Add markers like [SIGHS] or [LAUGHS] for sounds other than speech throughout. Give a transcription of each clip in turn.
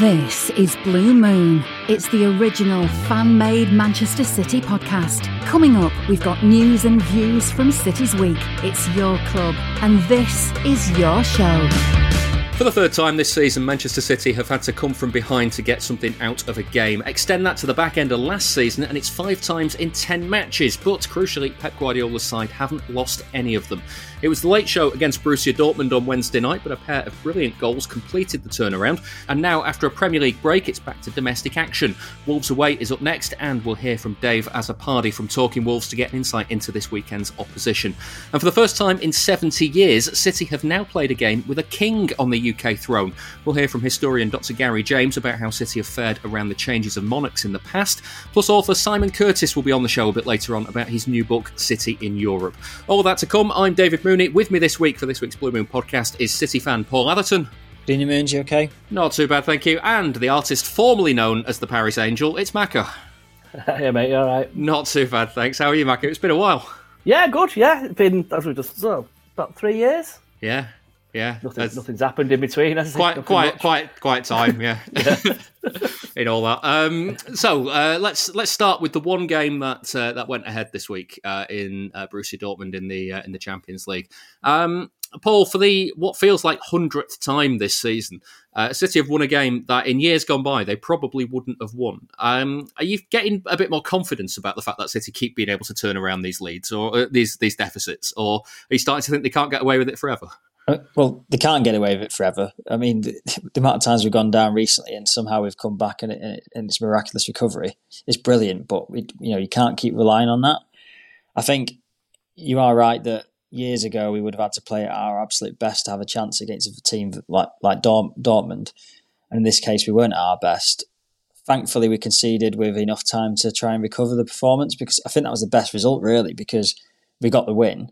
This is Blue Moon. It's the original fan made Manchester City podcast. Coming up, we've got news and views from City's Week. It's your club, and this is your show. For the third time this season, Manchester City have had to come from behind to get something out of a game. Extend that to the back end of last season, and it's five times in 10 matches. But crucially, Pep Guardiola's side haven't lost any of them. It was the late show against Borussia Dortmund on Wednesday night, but a pair of brilliant goals completed the turnaround. And now, after a Premier League break, it's back to domestic action. Wolves away is up next, and we'll hear from Dave Azzopardi from Talking Wolves to get an insight into this weekend's opposition. And for the first time in 70 years, City have now played a game with a king on the UK throne. We'll hear from historian Dr. Gary James about how City have fared around the changes of monarchs in the past. Plus, author Simon Curtis will be on the show a bit later on about his new book, City in Europe. All that to come. I'm David Mooney. With me this week for this week's Blue Moon podcast is City fan Paul Atherton. Dina Moons, you okay? Not too bad, thank you. And the artist formerly known as the Paris Angel, it's Macca. [LAUGHS] yeah, mate, you all right? Not too bad, thanks. How are you, Macca? It's been a while. Yeah, good. Yeah, it's been as we just well, about three years. Yeah, yeah. Nothing, nothing's happened in between. Quite, it? quite, quite, quite time. Yeah. [LAUGHS] [LAUGHS] in all that. Um, so uh, let's let's start with the one game that uh, that went ahead this week uh, in uh, Borussia Dortmund in the uh, in the Champions League. Um, Paul, for the what feels like hundredth time this season, uh, City have won a game that in years gone by they probably wouldn't have won. Um, are you getting a bit more confidence about the fact that City keep being able to turn around these leads or uh, these these deficits, or are you starting to think they can't get away with it forever? Uh, Well, they can't get away with it forever. I mean, the, the amount of times we've gone down recently, and somehow we've come back, and, it, and, it, and it's miraculous recovery. It's brilliant, but we, you know, you can't keep relying on that. I think you are right that years ago we would have had to play at our absolute best to have a chance against a team like like Dortmund, and in this case we weren't at our best. Thankfully, we conceded with enough time to try and recover the performance because I think that was the best result, really, because we got the win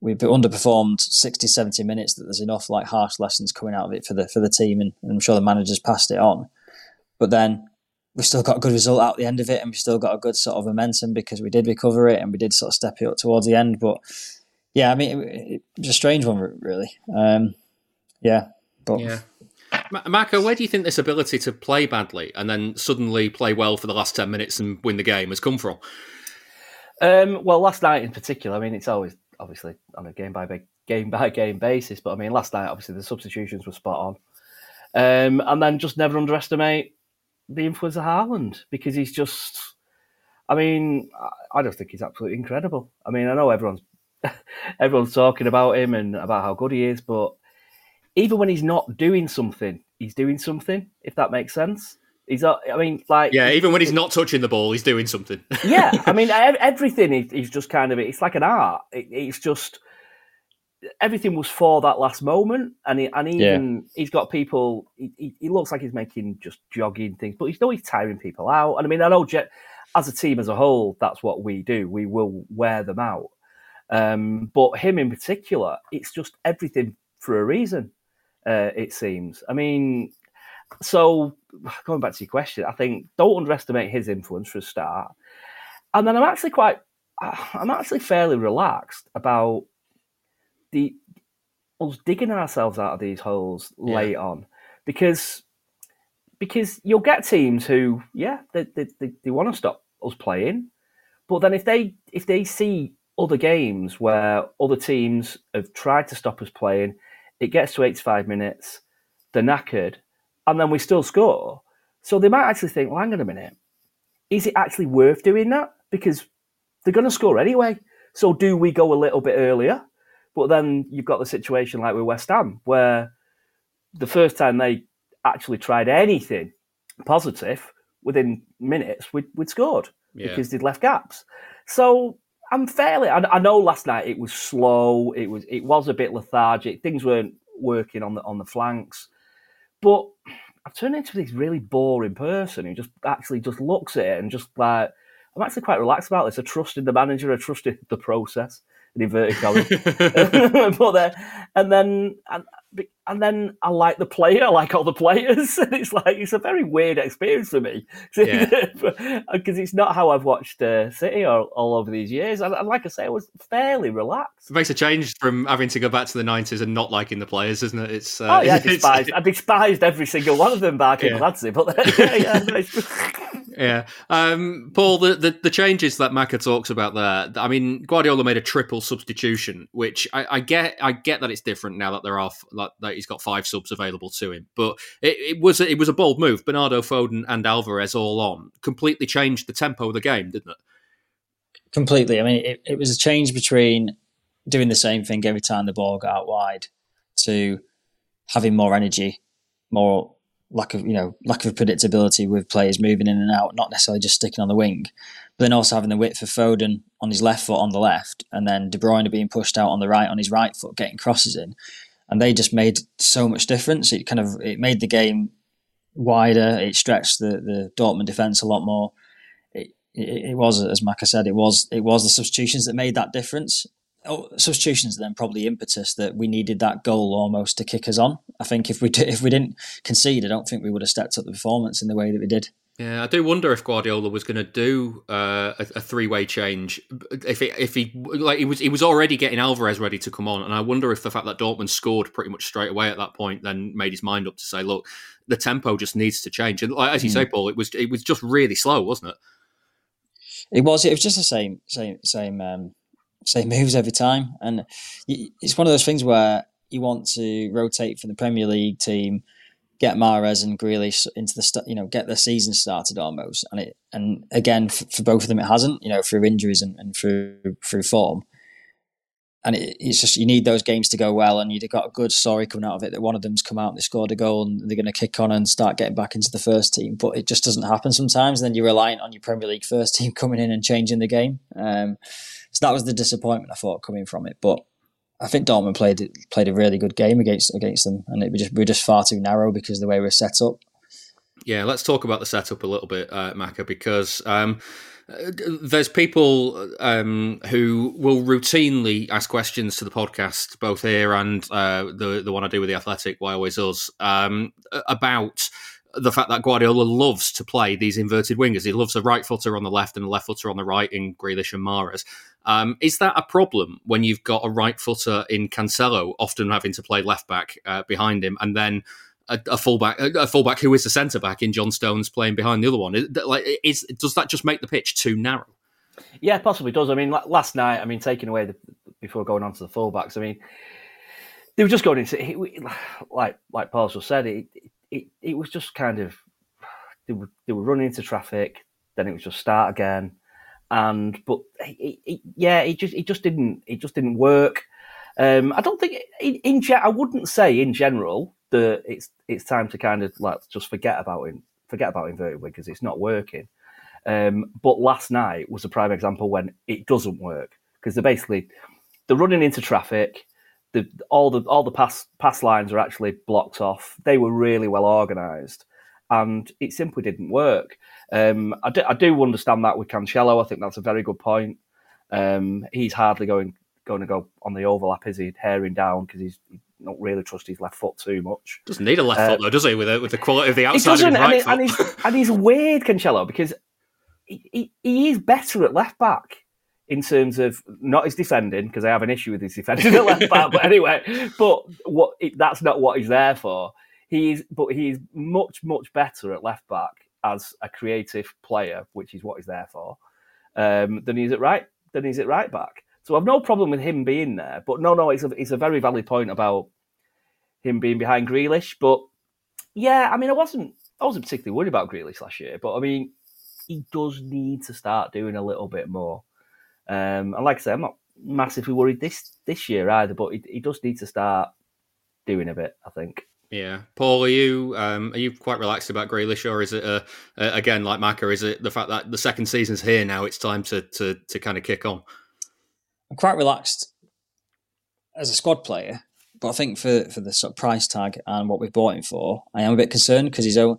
we underperformed 60, 70 minutes that there's enough like harsh lessons coming out of it for the for the team and, and I'm sure the managers passed it on. But then we still got a good result out the end of it and we still got a good sort of momentum because we did recover it and we did sort of step it up towards the end. But yeah, I mean, it, it was a strange one, really. Um, yeah, but yeah. Macca, where do you think this ability to play badly and then suddenly play well for the last 10 minutes and win the game has come from? Um, well, last night in particular, I mean, it's always obviously on a game by game by [LAUGHS] game basis, but I mean, last night obviously the substitutions were spot on, um, and then just never underestimate the influence of Haaland because he's just. I mean, I just think he's absolutely incredible. I mean, I know everyone's [LAUGHS] everyone's talking about him and about how good he is, but even when he's not doing something, he's doing something. If that makes sense. He's, I mean, like yeah. Even when he's not touching the ball, he's doing something. [LAUGHS] yeah, I mean, [LAUGHS] everything. He's just kind of. It's like an art. It's just everything was for that last moment, and he, and even yeah. he's got people. He, he, looks like he's making just jogging things, but he's know he's tiring people out. And I mean, I know Jet, as a team as a whole, that's what we do. We will wear them out. Um, but him in particular, it's just everything for a reason. Uh, it seems. I mean, so [SIGHS] going back to your question, I think don't underestimate his influence for a start. And then I'm actually quite, [SIGHS] I'm actually fairly relaxed about the us digging ourselves out of these holes yeah. late on, because because you'll get teams who, yeah, they they, they, they want to stop us playing, but then if they if they see other games where other teams have tried to stop us playing, it gets to 85 minutes, they're knackered, and then we still score. So they might actually think, well, hang on a minute, is it actually worth doing that? Because they're going to score anyway. So do we go a little bit earlier? But then you've got the situation like with West Ham, where the first time they actually tried anything positive, within minutes, we'd, we'd scored yeah. because they'd left gaps. So I'm fairly. I, I, know last night it was slow. It was it was a bit lethargic. Things weren't working on the on the flanks, but I've turned into this really boring person who just actually just looks at it and just like I'm actually quite relaxed about this. I trusted the manager, I trusted the process in inverted commas. [LAUGHS] [LAUGHS] but then, and then and, and then I like the player, I like all the players, [LAUGHS] and it's like it's a very weird experience for me [LAUGHS] because yeah. [LAUGHS] it's not how I've watched uh, City all, all, over these years. And, and, like I say, I was fairly relaxed. It makes a change from having to go back to the nineties and not liking the players, isn't it? It's uh, oh yeah, I despised, I despised every single one of them back in Gladstone, but yeah, yeah, yeah. Um, Paul, the, the, the changes that Macca talks about there. I mean, Guardiola made a triple substitution, which I, I get. I get that it's different now that they're off. like, that he's got five subs available to him. But it, it was it was a bold move. Bernardo, Foden, and Alvarez all on completely changed the tempo of the game, didn't it? Completely. I mean, it, it was a change between doing the same thing every time the ball got out wide to having more energy, more lack of you know lack of predictability with players moving in and out, not necessarily just sticking on the wing, but then also having the width for Foden on his left foot on the left, and then De Bruyne being pushed out on the right on his right foot, getting crosses in, and they just made so much difference. It kind of it made the game wider. It stretched the the Dortmund defense a lot more. It, it, it was, as Macca said, it was it was the substitutions that made that difference oh, substitutions then probably impetus that we needed that goal almost to kick us on. I think if we did, if we didn't concede, I don't think we would have stepped up the performance in the way that we did. Yeah, I do wonder if Guardiola was going to do uh, a, a three way change. If it, if he like he was he was already getting Alvarez ready to come on, and I wonder if the fact that Dortmund scored pretty much straight away at that point then made his mind up to say, look, the tempo just needs to change. And like, as you mm. say, Paul, it was it was just really slow, wasn't it? It was. It was just the same same same um, same [LAUGHS] moves every time. And it's one of those things where you want to rotate from the Premier League team, get Mahrez and Grealish into the you know get their season started almost. And it and again for, for both of them it hasn't you know through injuries and, and through through form. And it, it's just you need those games to go well, and you've got a good story coming out of it that one of them's come out and they scored a goal, and they're going to kick on and start getting back into the first team. But it just doesn't happen sometimes. And then you're reliant on your Premier League first [LAUGHS] team coming in and changing the game. Um, so that was the disappointment I thought coming from it. But I think Dortmund played played a really good game against against them, and it was just we are just far too narrow because of the way we're set up. Yeah, let's talk about the setup a little bit, uh, Macca, because um, there's people um, who will routinely ask questions to the podcast, both here and uh, the the one I do with the Athletic, Why Always Us, um, about the fact that Guardiola loves to play these inverted wingers. He loves a right footer on the left and a left footer on the right in Grealish and Mahrez. Um, is that a problem when you've got a right footer in Cancelo, often having to play left back uh, behind him, and then a, a fullback, a, fullback who is a centre back in John Stones playing behind the other one? Is, like, is does that just make the pitch too narrow? Yeah, possibly does. I mean, last night, I mean, taking away the before going on to the fullbacks, I mean, they were just going into like like Paul just said, it, it it was just kind of they were they were running into traffic, then it was just start again, and but yeah, it just it just didn't it just didn't work. Um, I don't think in, in I wouldn't say in general that it's it's time to kind of like just forget about it, forget about inverted because it's not working. Um, but last night was a prime example when it doesn't work because they're basically they're running into traffic. The, all the all the pass pass lines are actually blocked off. They were really well organised, and it simply didn't work. Um, I, do, I do understand that with Cancelo. I think that's a very good point. Um, he's hardly going going to go on the overlap, is he? Herring down because he's not really trust his left foot too much. Doesn't need a left uh, foot though, does he? With the, with the quality of the outside of his right and, foot. And he's, and he's weird, Cancelo, because he, he, he is better at left back in terms of not his defending because I have an issue with his defending at left back. But anyway, [LAUGHS] but what it, that's not what he's there for. He's but he's much much better at left back as a creative player, which is what he's there for, um, than he's at right than he's at right back. So I've no problem with him being there. But no, no, it's a it's a very valid point about him being behind Grealish. But yeah, I mean, I wasn't I wasn't particularly worried about Grealish last year, but I mean, he does need to start doing a little bit more. Um, and like I said, I'm not massively worried this this year either, but he, he does need to start doing a bit. I think. Yeah, Paul, are you um, are you quite relaxed about Grealish, or is it uh, uh, again like Macca? Is it the fact that the second season's here now? It's time to to to kind of kick on. I'm quite relaxed as a squad player but I think for for the sort of price tag and what we've bought him for, I am a bit concerned because he's only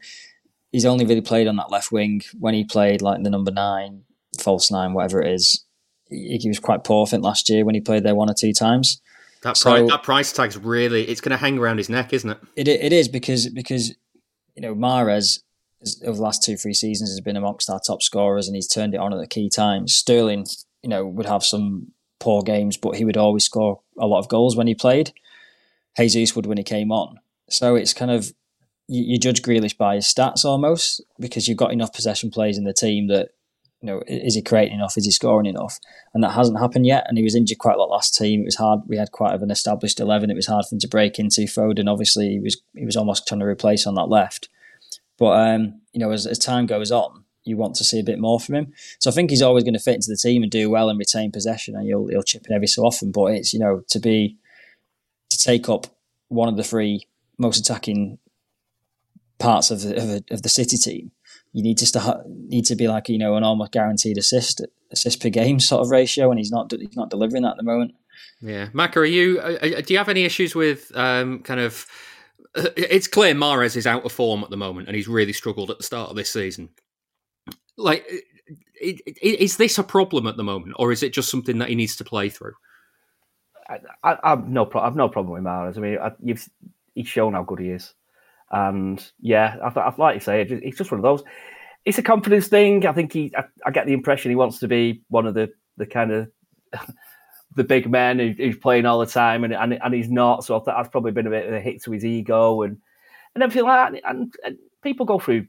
he's only really played on that left wing when he played like the number nine, false nine, whatever it is. He, he was quite poor, I think, last year when he played there one or two times. That so, price, that price tag's really it's going to hang around his neck, isn't it? It it is because because you know Mahrez over the last two three seasons has been amongst our top scorers and he's turned it on at the key times. Sterling, you know, would have some poor games, but he would always score a lot of goals when he played. Jesus would when he came on. So it's kind of you, you judge Grealish by his stats almost because you've got enough possession plays in the team that you know is he creating enough? Is he scoring enough? And that hasn't happened yet. And he was injured quite a lot last team. It was hard. We had quite of an established eleven. It was hard for him to break into. Foden obviously he was he was almost trying to replace on that left. But um, you know as, as time goes on, you want to see a bit more from him. So I think he's always going to fit into the team and do well and retain possession, and he'll he'll chip in every so often. But it's you know to be to take up one of the three most attacking parts of the, of, of the City team, you need to start need to be like you know an almost guaranteed assist assist per game sort of ratio, and he's not he's not delivering that at the moment. Yeah, Macca, are you? Uh, do you have any issues with um, kind of? Uh, it's clear Mahrez is out of form at the moment, and he's really struggled at the start of this season. Like, is this a problem at the moment, or is it just something that he needs to play through? I, I, I've no, pro- I've no problem with Mahrez. I mean, I, you've he's shown how good he is. And yeah, I, I like you say, it's just one of those. It's a confidence thing. I think he. I, I get the impression he wants to be one of the the kind of [LAUGHS] the big men who, who's playing all the time, and, and and he's not. So I that's probably been a bit of a hit to his ego and and everything like that. And, and people go through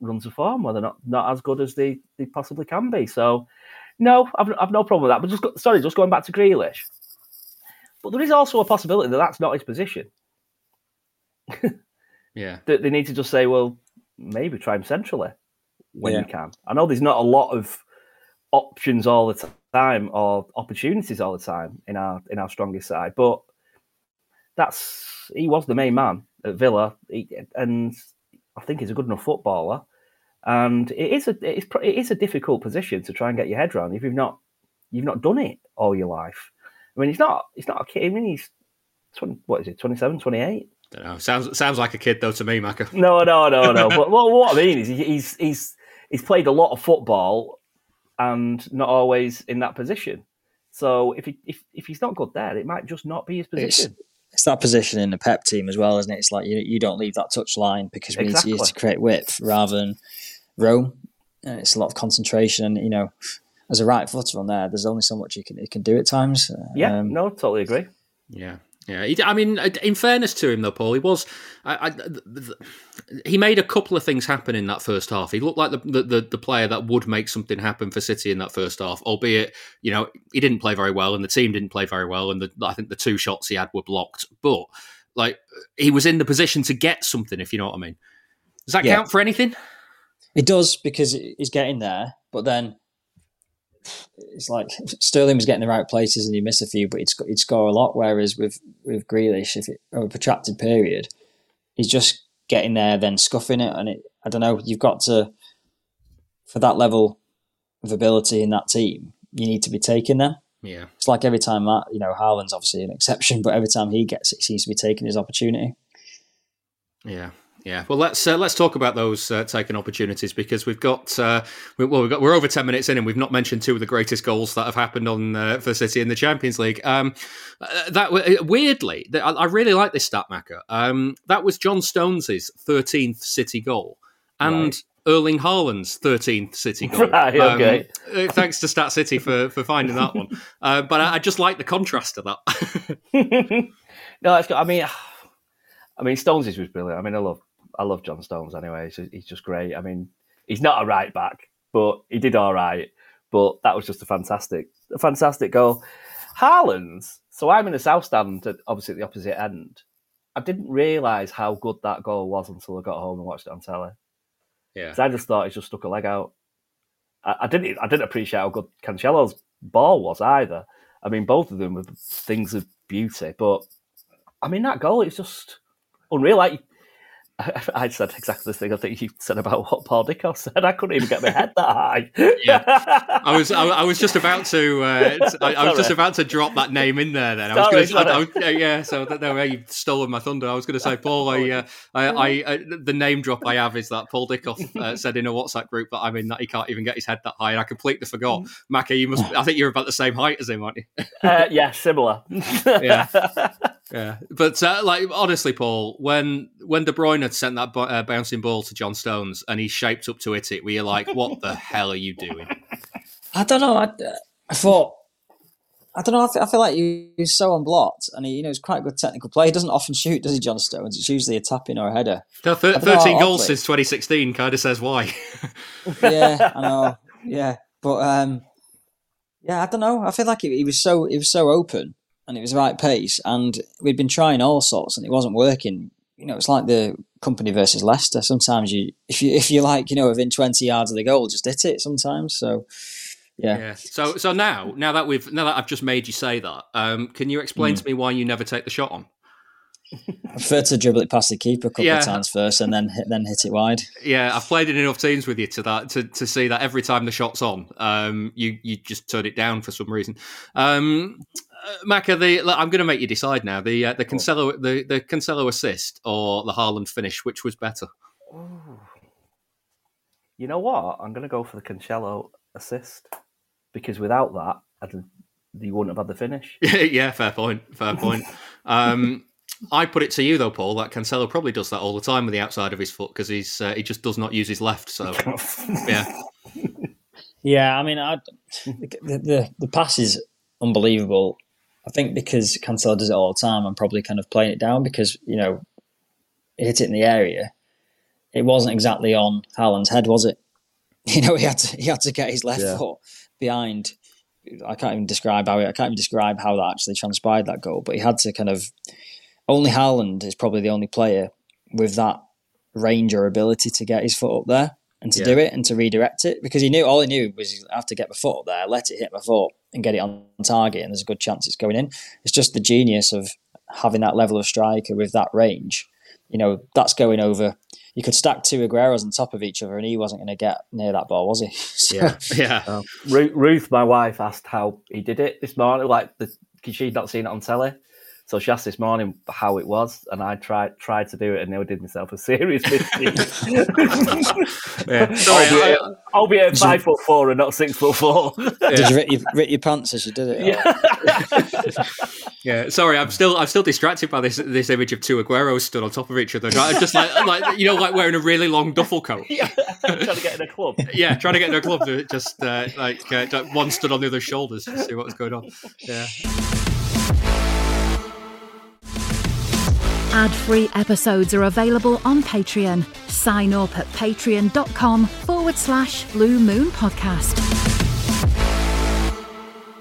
runs of form where they're not not as good as they, they possibly can be. So no, I've, I've no problem with that. But just sorry, just going back to Grealish. But there is also a possibility that that's not his position. [LAUGHS] yeah. That they need to just say, well, maybe try him centrally when yeah. you can. I know there's not a lot of options all the time or opportunities all the time in our in our strongest side, but that's he was the main man at Villa, he, and I think he's a good enough footballer. And it is a it is, it is a difficult position to try and get your head around if you've not you've not done it all your life. I mean, he's not he's not a kid. I mean, he's 20, what is it, 27, 28? Don't know. Sounds sounds like a kid though to me, Macca. No, no, no, no. [LAUGHS] but well, what I mean is he's he's he's played a lot of football and not always in that position. So if he, if if he's not good there, it might just not be his position. It's, it's that position in the Pep team as well, isn't it? It's like you you don't leave that touch line because we exactly. need to use to create width rather than roam. And it's a lot of concentration, and you know, as a right footer on there, there's only so much you can you can do at times. Yeah, um, no, totally agree. Yeah, yeah, he, I mean, uh, in fairness to him though, Paul, he was. I, I, he made a couple of things happen in that first half. He looked like the, the, the player that would make something happen for City in that first half, albeit you know he didn't play very well and the team didn't play very well, and the, I think the two shots he had were blocked. But like he was in the position to get something, if you know what I mean. Does that yeah. count for anything? It does because he's getting there, but then it's like Sterling was getting the right places and he missed a few, but he'd, he'd score a lot. Whereas with with Grealish, if it, over a protracted period, he's just getting there, then scuffing it, and it. I don't know. You've got to for that level of ability in that team, you need to be taking there. Yeah, it's like every time that you know Haaland's obviously an exception, but every time he gets it, he seems to be taking his opportunity. Yeah, yeah, well, let's uh, let's talk about those uh, taken opportunities because we've got uh, we, well, we've got we're over ten minutes in and we've not mentioned two of the greatest goals that have happened on uh, for City in the Champions League. Um, uh, that uh, weirdly, I, I, really like this stat Macca. Um, that was John Stones's thirteenth City goal and. Right. Erling Haaland's 13th City goal. [LAUGHS] Right, okay. Um, thanks to Stat City for, for finding that one. [LAUGHS] but I, I, just like the contrast to that. [LAUGHS] no, it's got, I mean, [SIGHS] I mean, Stones was brilliant. I mean, I love I love John Stones anyway. He's, he's just great. I mean, he's not a right back, but he did all right. But that was just a fantastic, a fantastic goal. Haaland's. So I'm in the south stand, obviously at the opposite end. I didn't realise how good that goal was until I got home and watched it on telly. Yeah, I just thought he just stuck a leg out. I, I, didn't. I didn't appreciate how good Cancelo's ball was either. I mean, both of them were things of beauty, but I mean that goal is just unreal. Like [LAUGHS] I said exactly the thing I think you said about what Paul Dickov [LAUGHS] said. I couldn't even get my head that high. yeah, [LAUGHS] I was I, I, was just about to uh, I, I, was just about to drop that name in there. Then I was going to yeah. So no, you've stolen my thunder. I was going to say Paul. I, uh, I, I, the name drop I have is that Paul Dickov uh, said in a WhatsApp group that I'm in that he can't even get his head that high, and I completely forgot. Macca, you must. I think you're about the same height as him, aren't you? Uh, yeah, similar. yeah. Yeah, but uh, like honestly, Paul, when when De Bruyne had sent that uh, bouncing ball to John Stones and he shaped up to hit it, were you like, "What the [LAUGHS] hell are you doing?" I don't know. I, I thought, I don't know. I feel, I feel like he, he's so unblocked, and he, you know, he's quite a good technical player. He doesn't often shoot, does he, John Stones? It's usually a tapping or a header. No, th- Thirteen know, goals since 2016 kind of says why. yeah, I [LAUGHS] know. Yeah, but um, yeah, I don't know. I feel like he, he was so he was so open and it was the right pace. And we'd been trying all sorts, and it wasn't working. You know, it's like the Kompany versus Leicester. Sometimes you, if you, if you like, you know, within twenty yards of the goal, just hit it. Sometimes, so yeah. yeah. So, so now, now that we've, now that I've just made you say that, um, can you explain mm. to me why you never take the shot on? I prefer to dribble it past the keeper a couple yeah. of times first, and then hit, then hit it wide. Yeah, I've played in enough teams with you to that to, to see that every time the shot's on, um, you you just turn it down for some reason. Um, uh, Macca, the I'm going to make you decide now. The uh, the Cancelo the the Cancelo assist or the Haaland finish, which was better? Ooh. You know what? I'm going to go for the Cancelo assist because without that, I'd, you wouldn't have had the finish. [LAUGHS] yeah, fair point. Fair point. [LAUGHS] um, I put it to you though, Paul. That Cancelo probably does that all the time with the outside of his foot because he's uh, he just does not use his left. So [LAUGHS] yeah, yeah. I mean, I, the, the the pass is unbelievable. I think because Cancelo does it all the time, I'm probably kind of playing it down because you know he hit it in the area. It wasn't exactly on Haaland's head, was it? [LAUGHS] You know, he had to he had to get his left yeah. foot behind. I can't even describe how I can't even describe how that actually transpired that goal, but he had to kind of. Only Haaland is probably the only player with that range or ability to get his foot up there and to yeah. do it and to redirect it because he knew all he knew was I have to get my foot up there, let it hit my foot, and get it on target, and there's a good chance it's going in. It's just the genius of having that level of striker with that range. You know, that's going over. You could stack two Agueros on top of each other, and he wasn't going to get near that ball, was he? [LAUGHS] so, yeah, yeah. Um, Ruth, my wife, asked how he did it this morning. Like, because she'd not seen it on telly. So she asked this morning how it was, and I tried tried to do it, and nearly did myself a serious mistake. [LAUGHS] yeah. [LAUGHS] Sorry, albeit, I, albeit five you, foot four and not six foot four. Yeah. Did you rip your, rip your, pants as you did it? Yeah. [LAUGHS] yeah. Sorry, I'm still I'm still distracted by this this image of two Agueros stood on top of each other, just like like you know like wearing a really long duffel coat. Yeah. trying to get in a club. Yeah, trying to get in a club. Just uh, like uh, one stood on the other's shoulders to see what was going on. Yeah. Ad-free episodes are available on Patreon. Sign up at patreon.com forward slash Blue Moon Podcast.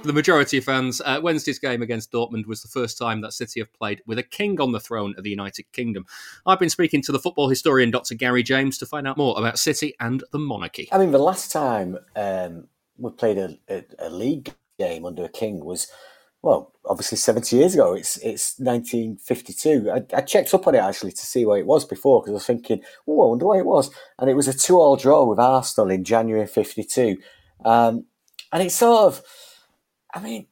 The majority of fans, uh, Wednesday's game against Dortmund was the first time that City have played with a king on the throne of the United Kingdom. I've been speaking to the football historian Dr. Gary James to find out more about City and the monarchy. I mean, the last time um, we played a, a, a league game under a king was well, obviously 70 years ago. It's it's 1952. I, I, checked up on it actually to see where it was before because I was thinking, oh, I wonder where it was. And it was a two-all draw with Arsenal in January 52. Um, and it's sort of, I mean,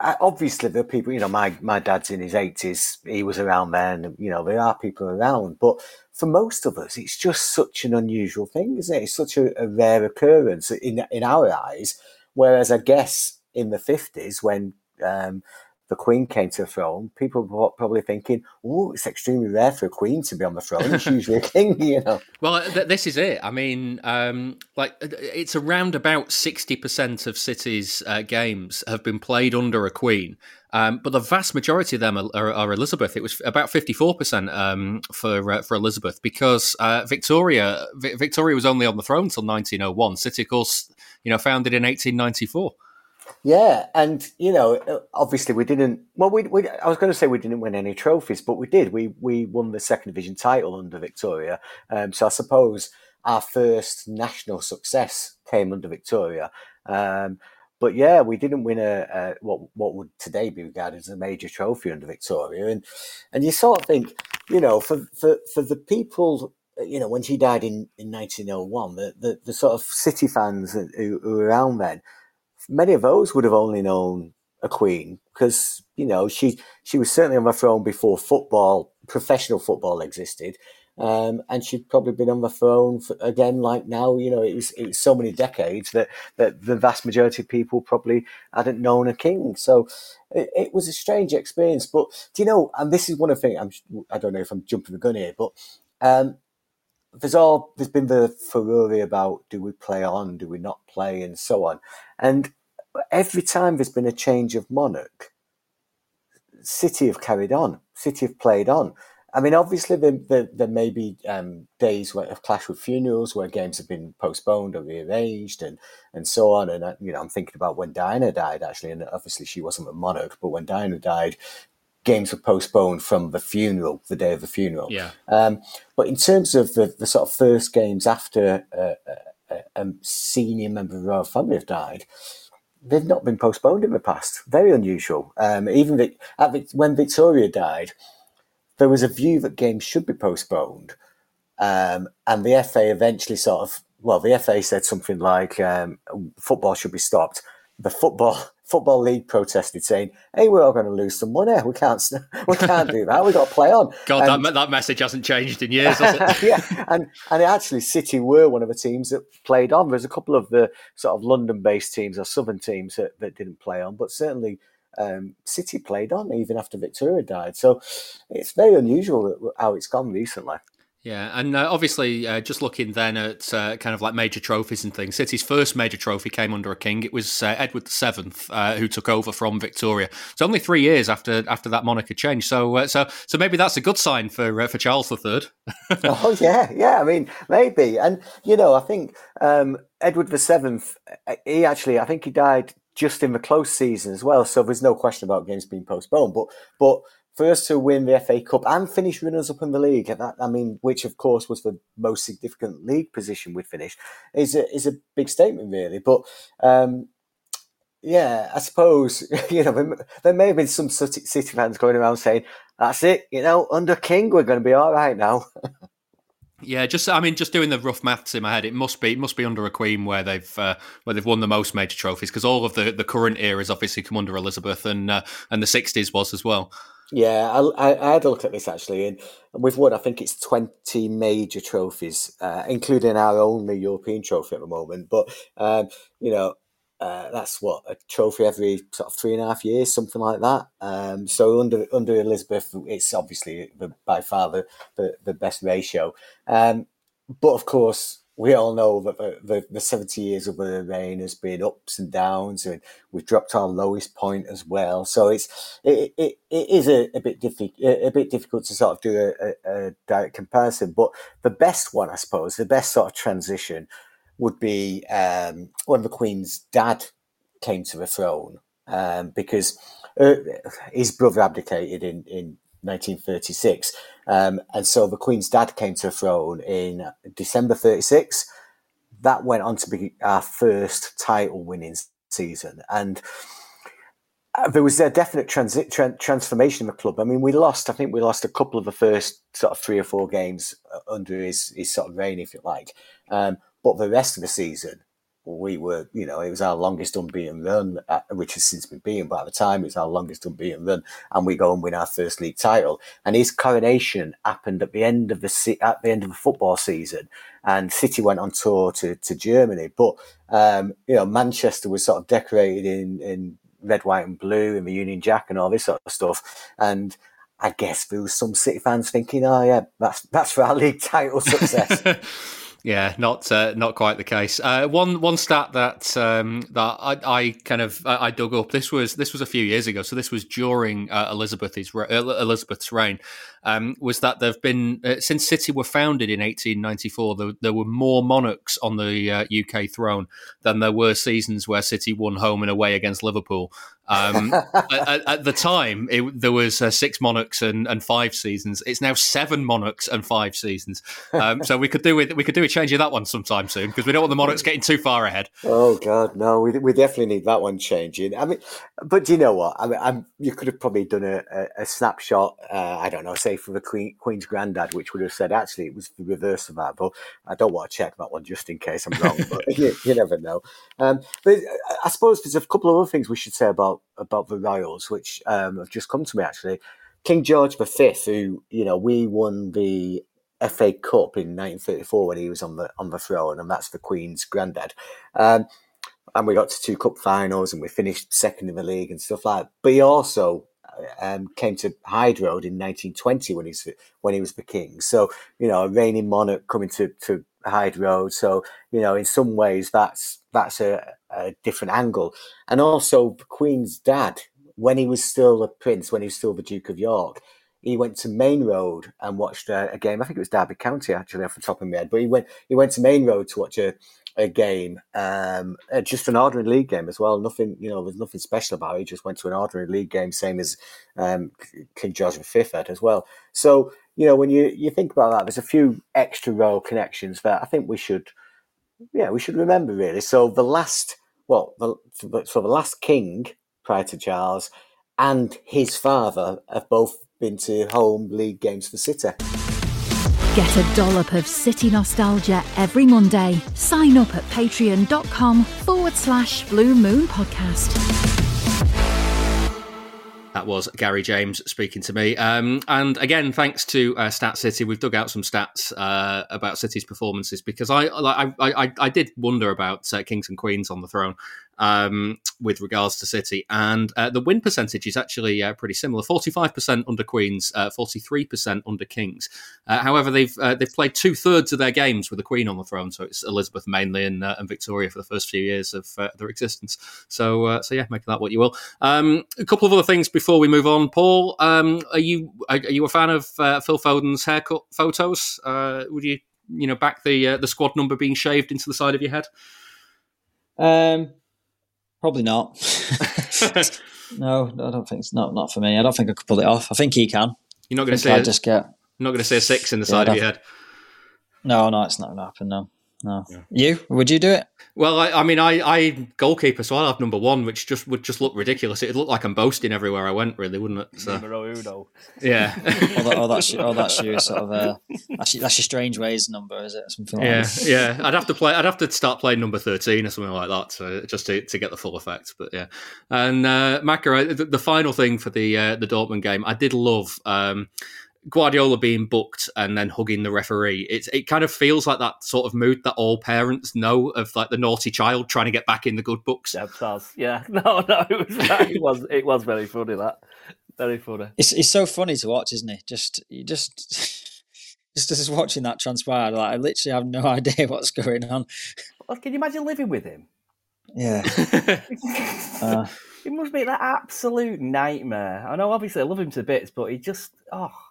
obviously the people, you know, my, my dad's in his 80s. He was around then. You know, there are people around. But for most of us, it's just such an unusual thing, isn't it? It's such a, a rare occurrence in, in our eyes. Whereas I guess in the 50s when um, the Queen came to the throne, people were probably thinking, "Oh, it's extremely rare for a Queen to be on the throne. It's usually a [LAUGHS] king," you know. Well, th- this is it. I mean, um, like uh, it's around about sixty percent of City's uh, games have been played under a Queen, um, but the vast majority of them are, are, are Elizabeth. It was about fifty-four um, percent for uh, for Elizabeth because uh, Victoria v- Victoria was only on the throne until nineteen oh one. City, of course, you know, founded in eighteen ninety-four. Yeah, and you know, uh, obviously we didn't. Well, we, we I was going to say we didn't win any trophies, but we did. We we won the second division title under Victoria. Um, so I suppose our first national success came under Victoria. Um, but yeah, we didn't win a, a, what what would today be regarded as a major trophy under Victoria, and and you sort of think you know, for, for, for the people, you know, when she died in, in 1901, the, the, the sort of City fans who, who were around then, many of those would have only known a queen because, you know, she, she was certainly on the throne before football, professional football existed. Um, and she'd probably been on the throne for, again, like now. You know, it was it was so many decades that that the vast majority of people probably hadn't known a king. So it, it was a strange experience. But do you know? And this is one of the things. I'm, I don't know if I'm jumping the gun here, but um, there's all there's been the furore about do we play on, do we not play, and so on. And every time there's been a change of monarch, City have carried on. City have played on. I mean, obviously, there, there, there may be um, days where have clashed with funerals where games have been postponed or rearranged and, and so on. And, you know, I'm thinking about when Diana died, actually, and obviously she wasn't a monarch, but when Diana died, games were postponed from the funeral, the day of the funeral. Yeah. Um, but in terms of the, the sort of first games after uh, a, a senior member of the royal family have died, they've not been postponed in the past. Very unusual. Um, even the, the, when Victoria died, there was a view that games should be postponed. Um, and the FA eventually sort of, well, the FA said something like um, football should be stopped. The football football league protested, saying, "Hey, we're all going to lose some money. We can't, [LAUGHS] we can't do that. We've got to play on." God, and, that that message hasn't changed in years, has it? [LAUGHS] yeah, and and actually, City were one of the teams that played on. There's a couple of the sort of London-based teams or Southern teams that, that didn't play on, but certainly um, City played on even after Victoria died. So it's very unusual how it's gone recently. Yeah, and uh, obviously, uh, just looking then at uh, kind of like major trophies and things, City's first major trophy came under a king. It was uh, Edward VII uh, who took over from Victoria. It's only three years after after that had changed. So, uh, so, so maybe that's a good sign for for Charles III. [LAUGHS] oh yeah, yeah. I mean, maybe, and you know, I think um, Edward VII. He actually, I think he died just in the close season as well. So there's no question about games being postponed. But but for us to win the FA Cup and finish runners up in the league, that I mean, which of course was the most significant league position we finished, is a, is a big statement really. But um, yeah, I suppose [LAUGHS] you know there may have been some City fans going around saying, "That's it, you know, under King we're going to be all right now." [LAUGHS] Yeah, just I mean, just doing the rough maths in my head, it must be it must be under a queen where they've uh, where they've won the most major trophies because all of the, the current eras obviously come under Elizabeth and uh, and the sixties was as well. Yeah, I, I, had a look at this actually, and we've won I think it's twenty major trophies, uh, including our only European trophy at the moment. But um, you know, uh, that's what a trophy every sort of three and a half years, something like that. Um, so under under Elizabeth, it's obviously the, by far the, the, the best ratio. Um, but of course, we all know that the, the, the, 70 years of the reign has been ups and downs, and we've dropped our lowest point as well. So it's it, it, it is a, a bit difficult a bit difficult to sort of do a, a, a direct comparison. But the best one, I suppose, the best sort of transition would be um, when the Queen's dad came to the throne, um, because uh, his brother abdicated in, in 1936. Um, and so the Queen's dad came to the throne in December 36. That went on to be our first title winning season. And uh, there was a definite transi- tra- transformation in the club. I mean, we lost, I think we lost a couple of the first sort of three or four games uh, under his, his sort of reign, if you like. Um, but the rest of the season, we were, you know, it was our longest unbeaten run, uh, which has since been beaten. By the time, it was our longest unbeaten run, and we go and win our first league title. And his coronation happened at the end of the at the end of the football season, and City went on tour to, to Germany. But um, you know, Manchester was sort of decorated in in red, white, and blue, in the Union Jack, and all this sort of stuff. And I guess there was some City fans thinking, "Oh yeah, that's that's for our league title success." [LAUGHS] Yeah, not uh, not quite the case. Uh, one one stat that um, that I, I, kind of I dug up. This was this was a few years ago, so this was during uh, Elizabeth's Elizabeth's reign. Um, was that there've been uh, since City were founded in 1894, there, there were more monarchs on the UK uh, throne than there were seasons where City won home and away against Liverpool. Um, [LAUGHS] at, at, the time, it, there was uh, six monarchs and, and, five seasons. It's now seven monarchs and five seasons. Um, so we could do with we could do a change of that one sometime soon because we don't want the monarchs getting too far ahead. Oh God, no, we, we definitely need that one changing. I mean, but do you know what? I mean, I'm, you could have probably done a, a, a snapshot. Uh, I don't know, say say for the Queen, Queen's granddad, which would have said actually it was the reverse of that. But I don't want to check that one just in case I'm wrong. but [LAUGHS] you, you, never know. Um, but I suppose there's a couple of other things we should say about about the Royals, which um, have just come to me actually. King George V, who you know we won the FA Cup in 1934 when he was on the on the throne, and that's the Queen's granddad. Um, and we got to two cup finals, and we finished second in the league and stuff like. that. But he also um, came to Hyde Road in 1920 when he's when he was the king. So you know, a reigning monarch coming to to Hyde Road. So you know, in some ways, that's that's a, a different angle. And also, the Queen's dad, when he was still a prince, when he was still the Duke of York, he went to Maine Road and watched a, a, game. I think it was Derby County actually off the top of my head, but he went he went to Maine Road to watch a, a game, um, uh, just an ordinary league game as well. Nothing, you know, there's nothing special about it. He just went to an ordinary league game, same as um, King George V had as well. So you know, when you you think about that, there's a few extra royal connections that I think we should, yeah, we should remember really. So the last, well, the, so the last king prior to Charles and his father have both been to home league games for City. Get a dollop of City nostalgia every Monday. Sign up at patreon.com forward slash blue moon podcast. That was Gary James speaking to me. Um, and again, thanks to uh, Stat City, we've dug out some stats uh, about City's performances because I, I, I, I did wonder about uh, Kings and Queens on the throne um, with regards to City. And uh, the win percentage is actually uh, pretty similar 45% under Queens, uh, 43% under Kings. Uh, however, they've uh, they've played two thirds of their games with the Queen on the throne. So it's Elizabeth mainly and, and Victoria for the first few years of their existence. So, so yeah, make that what you will. Um, a couple of other things before we move on. Paul, um, are you are, you a fan of Phil Foden's haircut photos? would you you know back the the squad number being shaved into the side of your head? Um, Probably not. [LAUGHS] no, I don't think it's not not for me. I don't think I could pull it off. I think he can. You're not going to say. I just get. Not going to say a six in the yeah, side of your head. No, no, it's not going to happen. No. No. Yeah. You? Would you do it? Well, I, I, mean, I, I goalkeeper, so I'll have number one, which just would just look ridiculous. It'd look like I'm boasting everywhere I went, really, wouldn't it? So, uno. Yeah. oh, that, oh, that's oh, that's your sort of uh, [LAUGHS] that's, your, that's your strange ways number, is it? Something like yeah, that. yeah. I'd have to play. I'd have to start playing number thirteen or something like that, so just to, to get the full effect. But yeah, and uh, Macca, the, the final thing for the uh, the Dortmund game, I did love. Um, Guardiola being booked and then hugging the referee. It it kind of feels like that sort of mood that all parents know of, like the naughty child trying to get back in the good books. Yeah, does. Yeah, [LAUGHS] no, no, it was [LAUGHS] it was it was very funny. That very funny. It's it's so funny to watch, isn't it? Just you just. [LAUGHS] Just as watching that transpire, like I literally have no idea what's going on. Well, can you imagine living with him? Yeah. uh, it must be that absolute nightmare. I know, obviously, I love him to bits, but he just, oh, he just